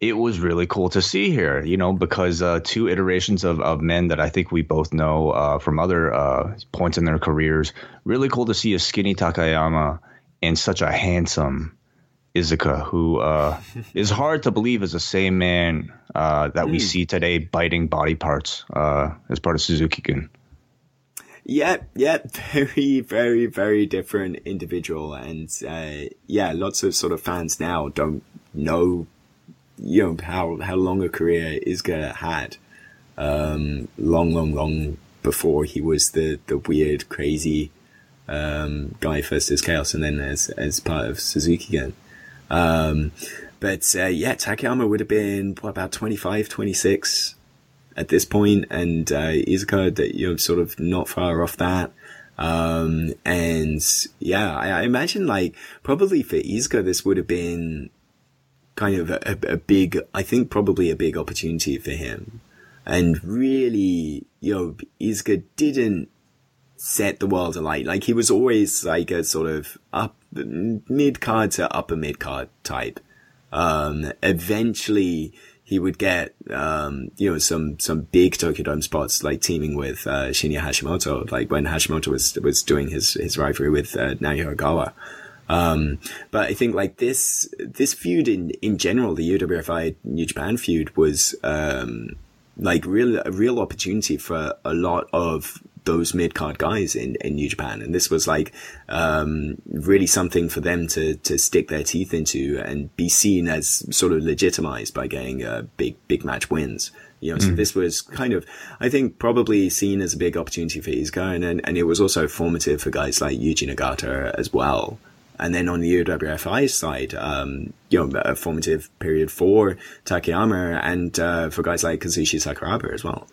it was really cool to see here, you know, because uh, two iterations of, of men that I think we both know uh, from other uh, points in their careers. Really cool to see a skinny Takayama and such a handsome Iizuka, who uh, is hard to believe is the same man uh, that we see today biting body parts uh, as part of Suzuki-gun. Yep, yep, very, very, very different individual, and uh, yeah, lots of sort of fans now don't know, you know, how how long a career Iizuka had. Um, long, long, long before he was the the weird, crazy um, guy first as Chaos, and then as as part of Suzuki Gun. Um, but uh, yeah, Takayama would have been what about 25, 26 at this point, and uh, Iizuka that you know sort of not far off that. Um, and yeah, I, I, imagine like probably for Iizuka, this would have been kind of a, a, big, I think probably a big opportunity for him. And really, you know, Iizuka didn't set the world alight. Like he was always like a sort of up mid card to upper mid card type. Um, eventually he would get, um, you know, some, some big Tokyo Dome spots, like teaming with, uh, Shinya Hashimoto, like when Hashimoto was, was doing his, his rivalry with, uh, Naoya Ogawa. Um, but I think like this, this feud in, in general, the UWFI New Japan feud was, um, like real, a real opportunity for a lot of those mid card guys in, in New Japan. And this was like, um, really something for them to, to stick their teeth into and be seen as sort of legitimized by getting, uh, big, big match wins. You know, mm. so this was kind of, I think, probably seen as a big opportunity for Iizuka, and, and, and it was also formative for guys like Yuji Nagata as well. And then on the UWFI side, um, you know, a formative period for Takayama and uh, for guys like Kazushi Sakuraba as well.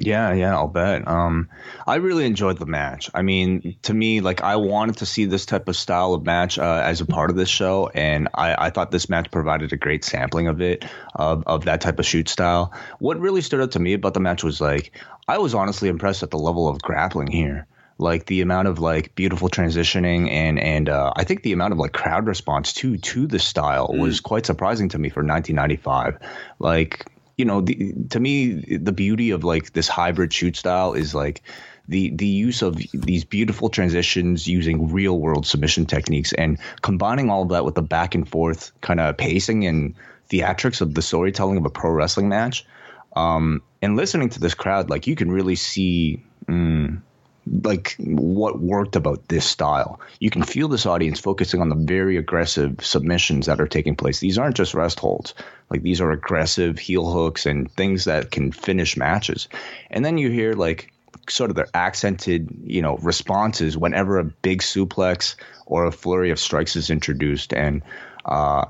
Yeah, yeah, I'll bet. Um, I really enjoyed the match. I mean, to me, like I wanted to see this type of style of match uh, as a part of this show, and I, I, thought this match provided a great sampling of it, of, of that type of shoot style. What really stood out to me about the match was like I was honestly impressed at the level of grappling here like the amount of like beautiful transitioning and and uh, I think the amount of like crowd response too to the style mm. was quite surprising to me for 1995. Like you know, the, to me, the beauty of like this hybrid shoot style is like the the use of these beautiful transitions using real world submission techniques and combining all of that with the back and forth kind of pacing and theatrics of the storytelling of a pro wrestling match. Um, and listening to this crowd, like you can really see. Mm, like what worked about this style. You can feel this audience focusing on the very aggressive submissions that are taking place. These aren't just rest holds. Like these are aggressive heel hooks and things that can finish matches. And then you hear like sort of their accented, you know, responses whenever a big suplex or a flurry of strikes is introduced. And uh,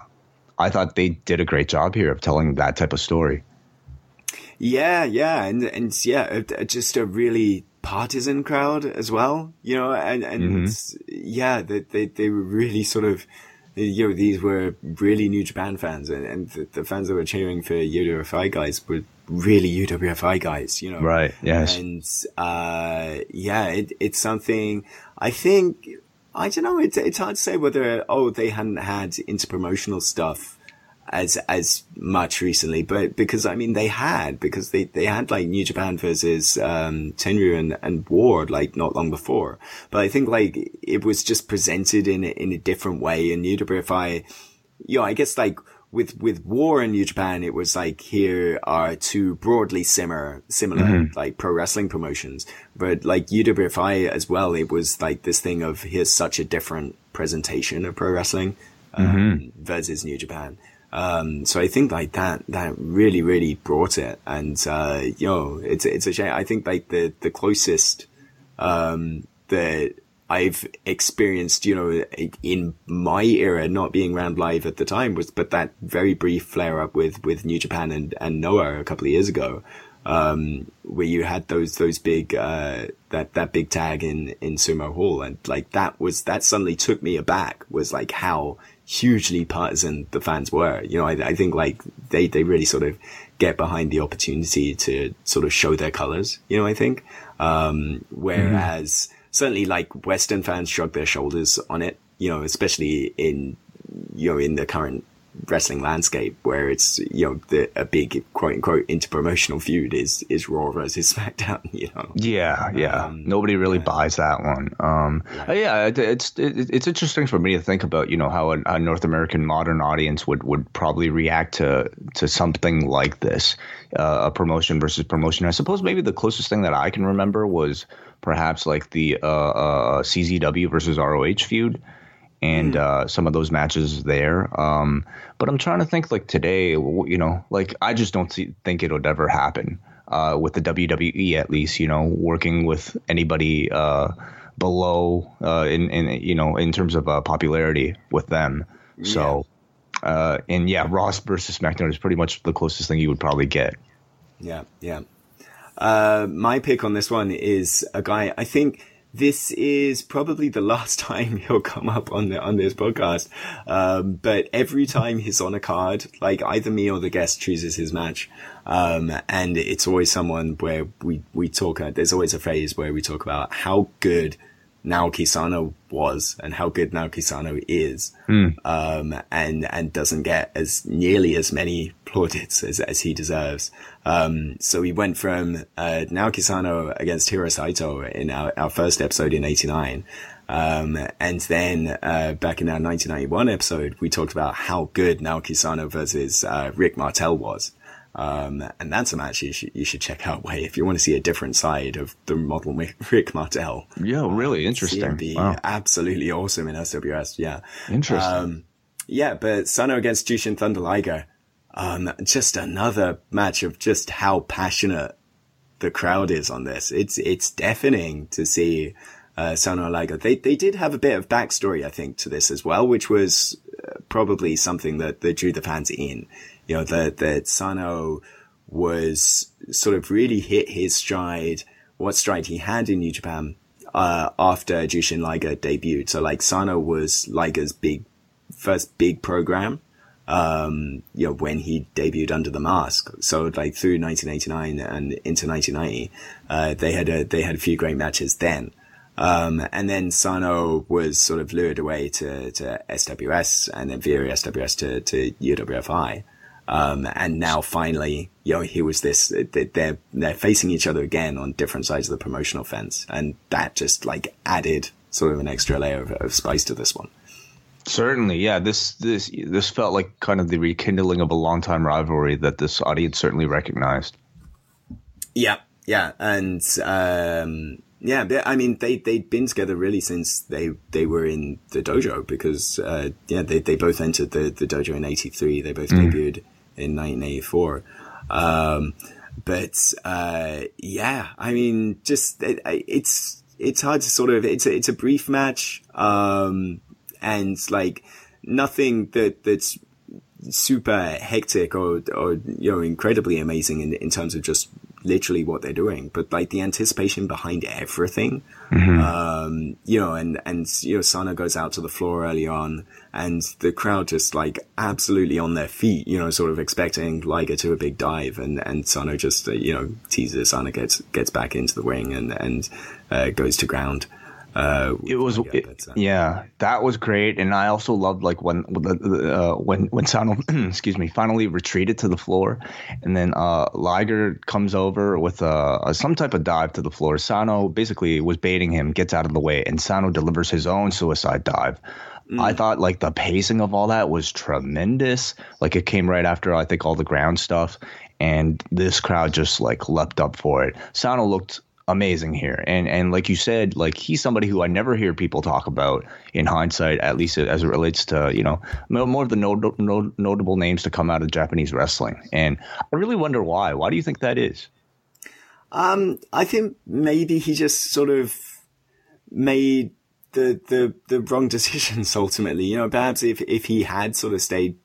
I thought they did a great job here of telling that type of story. Yeah, yeah, and and yeah, just a really partisan crowd as well, you know, and, and mm-hmm. yeah, they, they, they were really sort of, you know, these were really New Japan fans and, and the, the fans that were cheering for UWFI guys were really UWFI guys, you know. Right. Yes. And, uh, yeah, it, it's something I think, I don't know, it's, it's hard to say whether, oh, they hadn't had interpromotional stuff as as much recently, but because I mean they had because they they had like New Japan versus um, Tenryu and, and WAR like not long before, but I think like it was just presented in in a different way. And New Japan, if I, you know, I guess like with with War and New Japan, it was like here are two broadly similar similar mm-hmm. like pro wrestling promotions, but like UWFI as well, it was like this thing of here's such a different presentation of pro wrestling um, mm-hmm. versus New Japan. Um, so I think like that, that really, really brought it. And, uh, know, it's, it's a shame. I think like the, the closest, um, that I've experienced, you know, in my era, not being around live at the time was, but that very brief flare up with, with New Japan and, and Noah a couple of years ago. Um, where you had those, those big, uh, that, that big tag in, in Sumo Hall. And like that was, that suddenly took me aback was like how hugely partisan the fans were. You know, I, I, think like they, they really sort of get behind the opportunity to sort of show their colors, you know, I think. Um, whereas mm. certainly like Western fans shrug their shoulders on it, you know, especially in, you know, in the current wrestling landscape where it's you know the, a big quote unquote interpromotional feud is is Raw versus SmackDown. You know. Yeah, yeah. Um, Nobody really yeah. buys that one. Um, right. yeah, it, it's it, it's interesting for me to think about you know how a, a, North American modern audience would would probably react to to something like this, uh, a promotion versus promotion. I suppose maybe the closest thing that I can remember was perhaps like the uh, uh, CZW versus ROH feud and mm. uh, some of those matches there. Um, but I'm trying to think like today, you know, like I just don't see, think it would ever happen uh, with the WWE at least, you know, working with anybody uh, below uh, in, in, you know, in terms of uh, popularity with them. Yeah. So, uh, and yeah, Raw versus SmackDown is pretty much the closest thing you would probably get. Yeah, yeah. Uh, my pick on this one is a guy. I think this is probably the last time he'll come up on the on this podcast. Um, but every time he's on a card, like either me or the guest chooses his match, um, and it's always someone where we we talk. Uh, there's always a phase where we talk about how good Naoki Sano was and how good Naoki Sano is, mm. um, and and doesn't get as nearly as many plaudits as, as he deserves. Um, so we went from uh, Naoki Sano against Hiro Saito in our, our first episode in '89. Um, and then, uh, back in our 1991 episode, we talked about how good Naoki Sano versus, uh, Rick Martel was. Um, and that's a match you should, you should check out way if you want to see a different side of the model Rick Martel. Yeah, really interesting. Be wow. absolutely awesome in SWS. Yeah. Interesting. Um, yeah, but Sano against Jushin Thunder Liger. Um, just another match of just how passionate the crowd is on this. It's, it's deafening to see, uh, Sano Liger. They, they did have a bit of backstory, I think, to this as well, which was uh, probably something that, that drew the fans in you know, that, that Sano was sort of really hit his stride, what stride he had in New Japan, uh, after Jushin Liger debuted. So like Sano was Liger's big, first big program, um, you know, when he debuted under the mask. So like through 1989 and into 1990, uh, they had a, they had a few great matches then. Um, and then Sano was sort of lured away to, to SWS and then via SWS to, to UWFI. Um, and now finally, you know, he was this, they're, they're facing each other again on different sides of the promotional fence. And that just like added sort of an extra layer of, of spice to this one. Certainly, yeah. This this this felt like kind of the rekindling of a long-time rivalry that this audience certainly recognized. Yeah, yeah, and um, yeah, I mean they they'd been together really since they they were in the dojo because uh, yeah they they both entered the the dojo in '83. They both mm. debuted in 1984. Um, but, uh, yeah, I mean, just, it, it's, it's hard to sort of, it's a, it's a brief match. Um, and like nothing that, that's super hectic or, or, you know, incredibly amazing in, in terms of just literally what they're doing, but like the anticipation behind everything, mm-hmm. um, you know, and, and, you know, Sano goes out to the floor early on and the crowd just like absolutely on their feet, you know, sort of expecting Liger to a big dive and, and Sano just, uh, you know, teases Sano gets, gets back into the ring and, and, uh, goes to ground. Uh, it was, yeah, it, uh, yeah, that was great, and I also loved like when uh, when when Sano, excuse me, finally retreated to the floor, and then uh, Liger comes over with uh, some type of dive to the floor. Sano basically was baiting him, gets out of the way, and Sano delivers his own suicide dive. Mm. I thought like the pacing of all that was tremendous. Like it came right after I think all the ground stuff, and this crowd just like leapt up for it. Sano looked amazing here. And and like you said, like he's somebody who I never hear people talk about in hindsight, at least as it relates to you know more of the not- not- notable names to come out of Japanese wrestling. And I really wonder why. Why do you think that is? Um, I think maybe he just sort of made the the the wrong decisions ultimately. You know, perhaps if if he had sort of stayed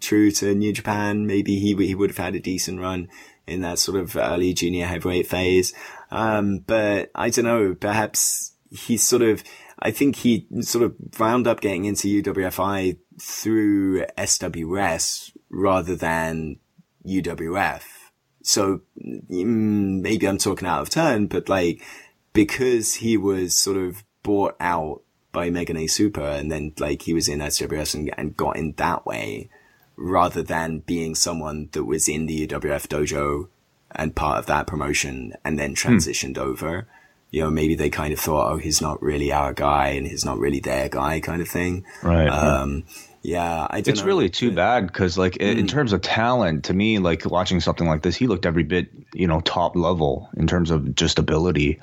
true to New Japan, maybe he he would have had a decent run in that sort of early junior heavyweight phase. Um, but I don't know, perhaps he's sort of, I think he sort of wound up getting into UWFI through SWS rather than UWF. So mm, maybe I'm talking out of turn, but like, because he was sort of bought out by Megane Super and then like he was in SWS and, and got in that way rather than being someone that was in the UWF dojo and part of that promotion and then hmm. transitioned hmm. over. You know, maybe they kind of thought, oh, he's not really our guy and he's not really their guy kind of thing. Right. Um, yeah, I It's know. really too bad because, like, mm. in hmm. terms of talent, to me, like watching something like this, he looked every bit, you know, top level in terms of just ability.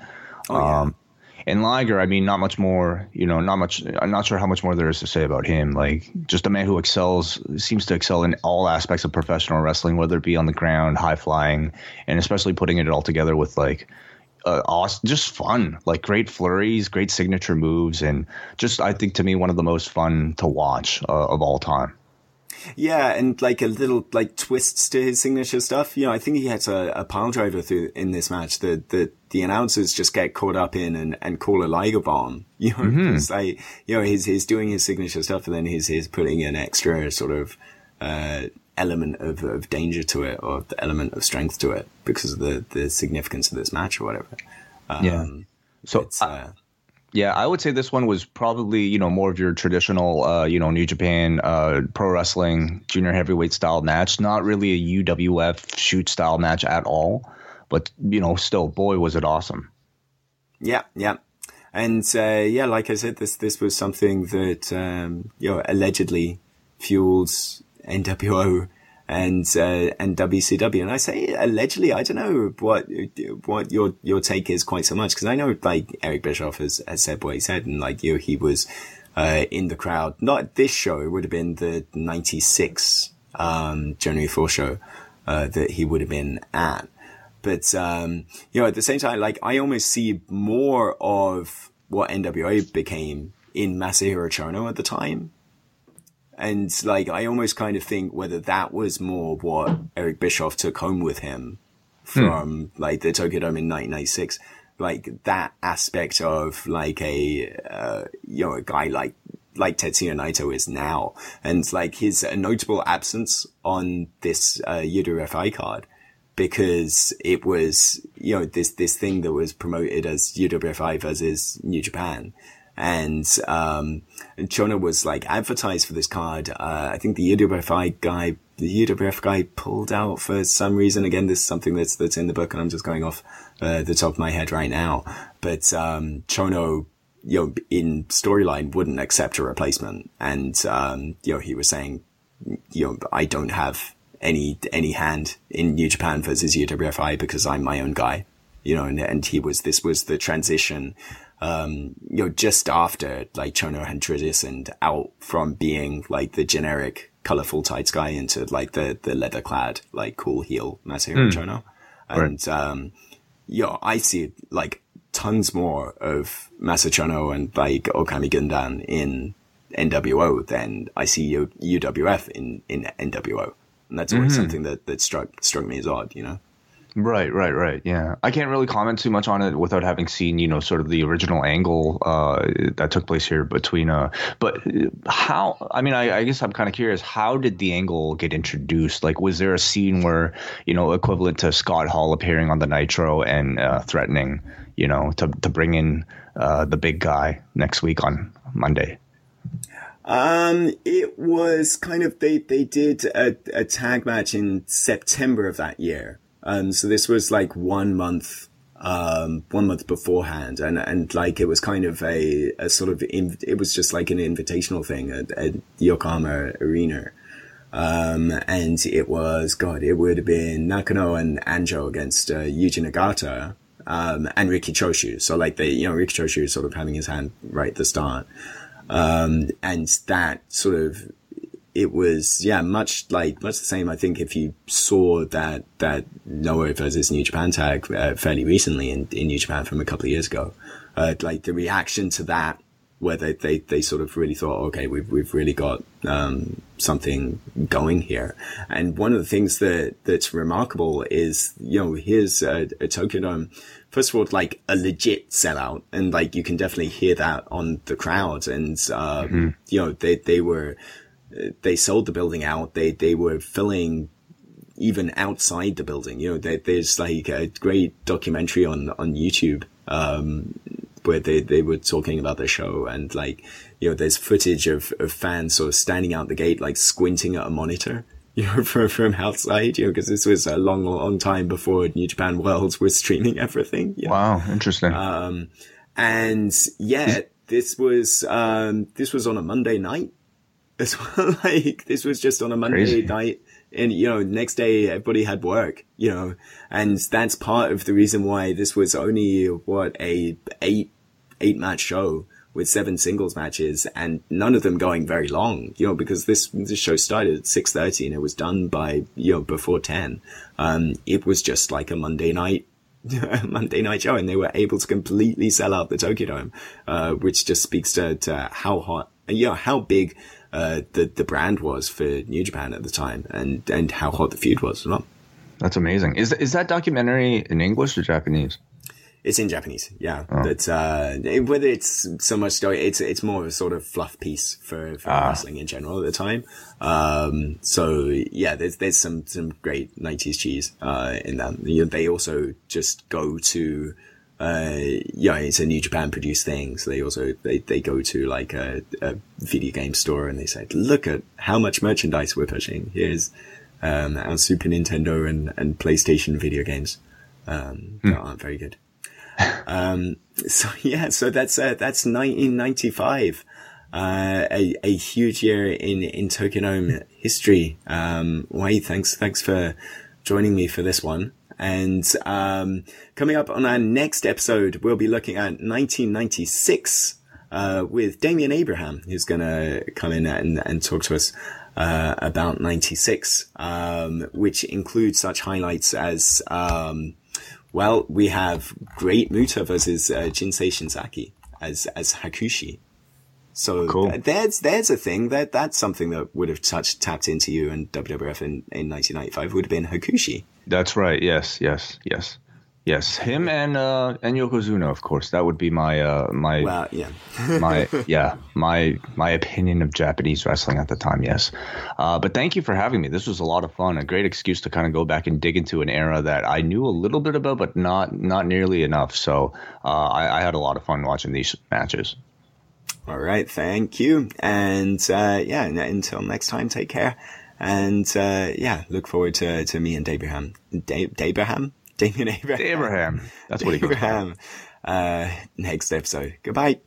Oh, yeah. um, and Liger, I mean, not much more, you know, not much. I'm not sure how much more there is to say about him. Like, just a man who excels, seems to excel in all aspects of professional wrestling, whether it be on the ground, high flying, and especially putting it all together with like, uh, awesome, just fun, like great flurries, great signature moves, and just I think to me one of the most fun to watch uh, of all time. Yeah, and like a little like twists to his signature stuff. You know, I think he had a, a pile driver through in this match that the, the announcers just get caught up in and, and call a Liger bomb. You know, mm-hmm. it's like you know he's he's doing his signature stuff, and then he's he's putting an extra sort of uh, element of, of danger to it or the element of strength to it because of the the significance of this match or whatever. Um, yeah. So uh, yeah, I would say this one was probably you know more of your traditional uh, you know New Japan uh, pro wrestling junior heavyweight style match, not really a UWF shoot style match at all. But you know, still, boy, was it awesome. Yeah, yeah, and uh, yeah, like I said, this this was something that um, you know allegedly fuels NWO and uh, and WCW. And I say allegedly, I don't know what what your your take is quite so much because I know like Eric Bischoff has, has said what he said, and like you, he was uh, in the crowd. Not this show; it would have been the '96 um, January 4 show uh, that he would have been at. But um, you know, at the same time, like I almost see more of what NWO became in Masahiro Chono at the time and like, I almost kind of think whether that was more what Eric Bischoff took home with him from hmm. like the Tokyo Dome in 1996. Like that aspect of like a, uh, you know, a guy like, like Tetsuya Naito is now. And like his a notable absence on this, uh, UWFI card because it was, you know, this, this thing that was promoted as UWFI versus New Japan and um, Chono was like advertised for this card. Uh, I think the UWFI guy, the UWF guy pulled out for some reason. Again, this is something that's that's in the book, and I'm just going off uh, the top of my head right now. But um, Chono, you know, in storyline wouldn't accept a replacement, and um, you know, he was saying, you know, I don't have any any hand in New Japan versus UWFI because I'm my own guy. You know, and, and he was, this was the transition um, you know, just after like Chono had transitioned out from being like the generic colorful tights guy into like the, the leather clad, like cool heel Masahiro mm. Chono. And, right. um, yo, I see like tons more of Masachono and like Okami Gundan in NWO than I see U- UWF in, in NWO. And that's always mm-hmm. something that, that struck, struck me as odd, you know? Right, right, right. Yeah, I can't really comment too much on it without having seen, you know, sort of the original angle uh, that took place here between. Uh, but how? I mean, I, I guess I'm kind of curious. How did the angle get introduced? Like, was there a scene where, you know, equivalent to Scott Hall appearing on the Nitro and uh, threatening, you know, to to bring in uh, the big guy next week on Monday? Um, it was kind of they they did a, a tag match in September of that year um, so this was like one month, um, one month beforehand. And, and like it was kind of a, a sort of, in, it was just like an invitational thing at, at Yokohama Arena. Um, and it was, God, it would have been Nakano and Anjo against, uh, Yuji Nagata, um, and Riki Choshu. So like they, you know, Riki Choshu sort of having his hand right at the start. Um, and that sort of it was yeah much like much the same. I think if you saw that that Noah versus New Japan tag uh, fairly recently in, in New Japan from a couple of years ago, uh, like the reaction to that, where they, they, they sort of really thought, okay, we've we've really got um, something going here. And one of the things that that's remarkable is you know here's a, a Tokyo Dome. First of all, like a legit sellout, and like you can definitely hear that on the crowd. And uh, mm-hmm. you know they they were they sold the building out. They they were filling even outside the building. You know, they, there's like a great documentary on on YouTube um, where they they were talking about the show and like you know there's footage of, of fans sort of standing out the gate like squinting at a monitor. You know, from, from outside, you know, because this was a long, long time before New Japan World was streaming everything. You know? Wow, interesting. Um, and yeah, this was, um, this was on a Monday night as well. like this was just on a Monday Crazy. night. And, you know, next day everybody had work, you know, and that's part of the reason why this was only what a eight, eight match show with seven singles matches and none of them going very long, you know, because this, this show started at 6.30 and it was done by, you know, before 10. Um, it was just like a Monday night Monday night show and they were able to completely sell out the Tokyo Dome, uh, which just speaks to, to how hot, you know, how big uh, the the brand was for New Japan at the time, and and how hot the feud was as well. That's amazing. Is is that documentary in English or Japanese? It's in Japanese, yeah. Oh. But uh, whether it's so much story, it's it's more of a sort of fluff piece for, for ah. wrestling in general at the time. Um, so yeah, there's there's some some great '90s cheese uh, in that. You know, they also just go to. Uh, yeah, it's a New Japan produced thing. So they also, they, they go to like a, a video game store and they say, look at how much merchandise we're pushing. Here's, um, our Super Nintendo and, and PlayStation video games, um, mm. that aren't very good um, so yeah, so that's uh, that's 1995, uh, a a huge year in in Tokyodome history. Um, Wade, thanks thanks for joining me for this one. And um, coming up on our next episode, we'll be looking at 1996 uh, with Damian Abraham, who's going to come in and, and talk to us uh, about 96, um, which includes such highlights as um, well, we have Great Muta versus uh, Jinsei Shinzaki as as Hakushi. So cool. th- there's there's a thing that that's something that would have touched tapped into you and WWF in, in 1995 would have been Hakushi. That's right. Yes, yes, yes. Yes, him and uh, and Yokozuna, of course. That would be my uh, my yeah, my yeah my my opinion of Japanese wrestling at the time. Yes, uh, but thank you for having me. This was a lot of fun. A great excuse to kind of go back and dig into an era that I knew a little bit about, but not not nearly enough. So uh, I, I, had a lot of fun watching these matches. All right, thank you, and uh, yeah, until next time, take care, and uh, yeah, look forward to to me and Abraham, Abraham. Damian Abraham. Abraham. That's what he goes Abraham. Uh, next episode. Goodbye.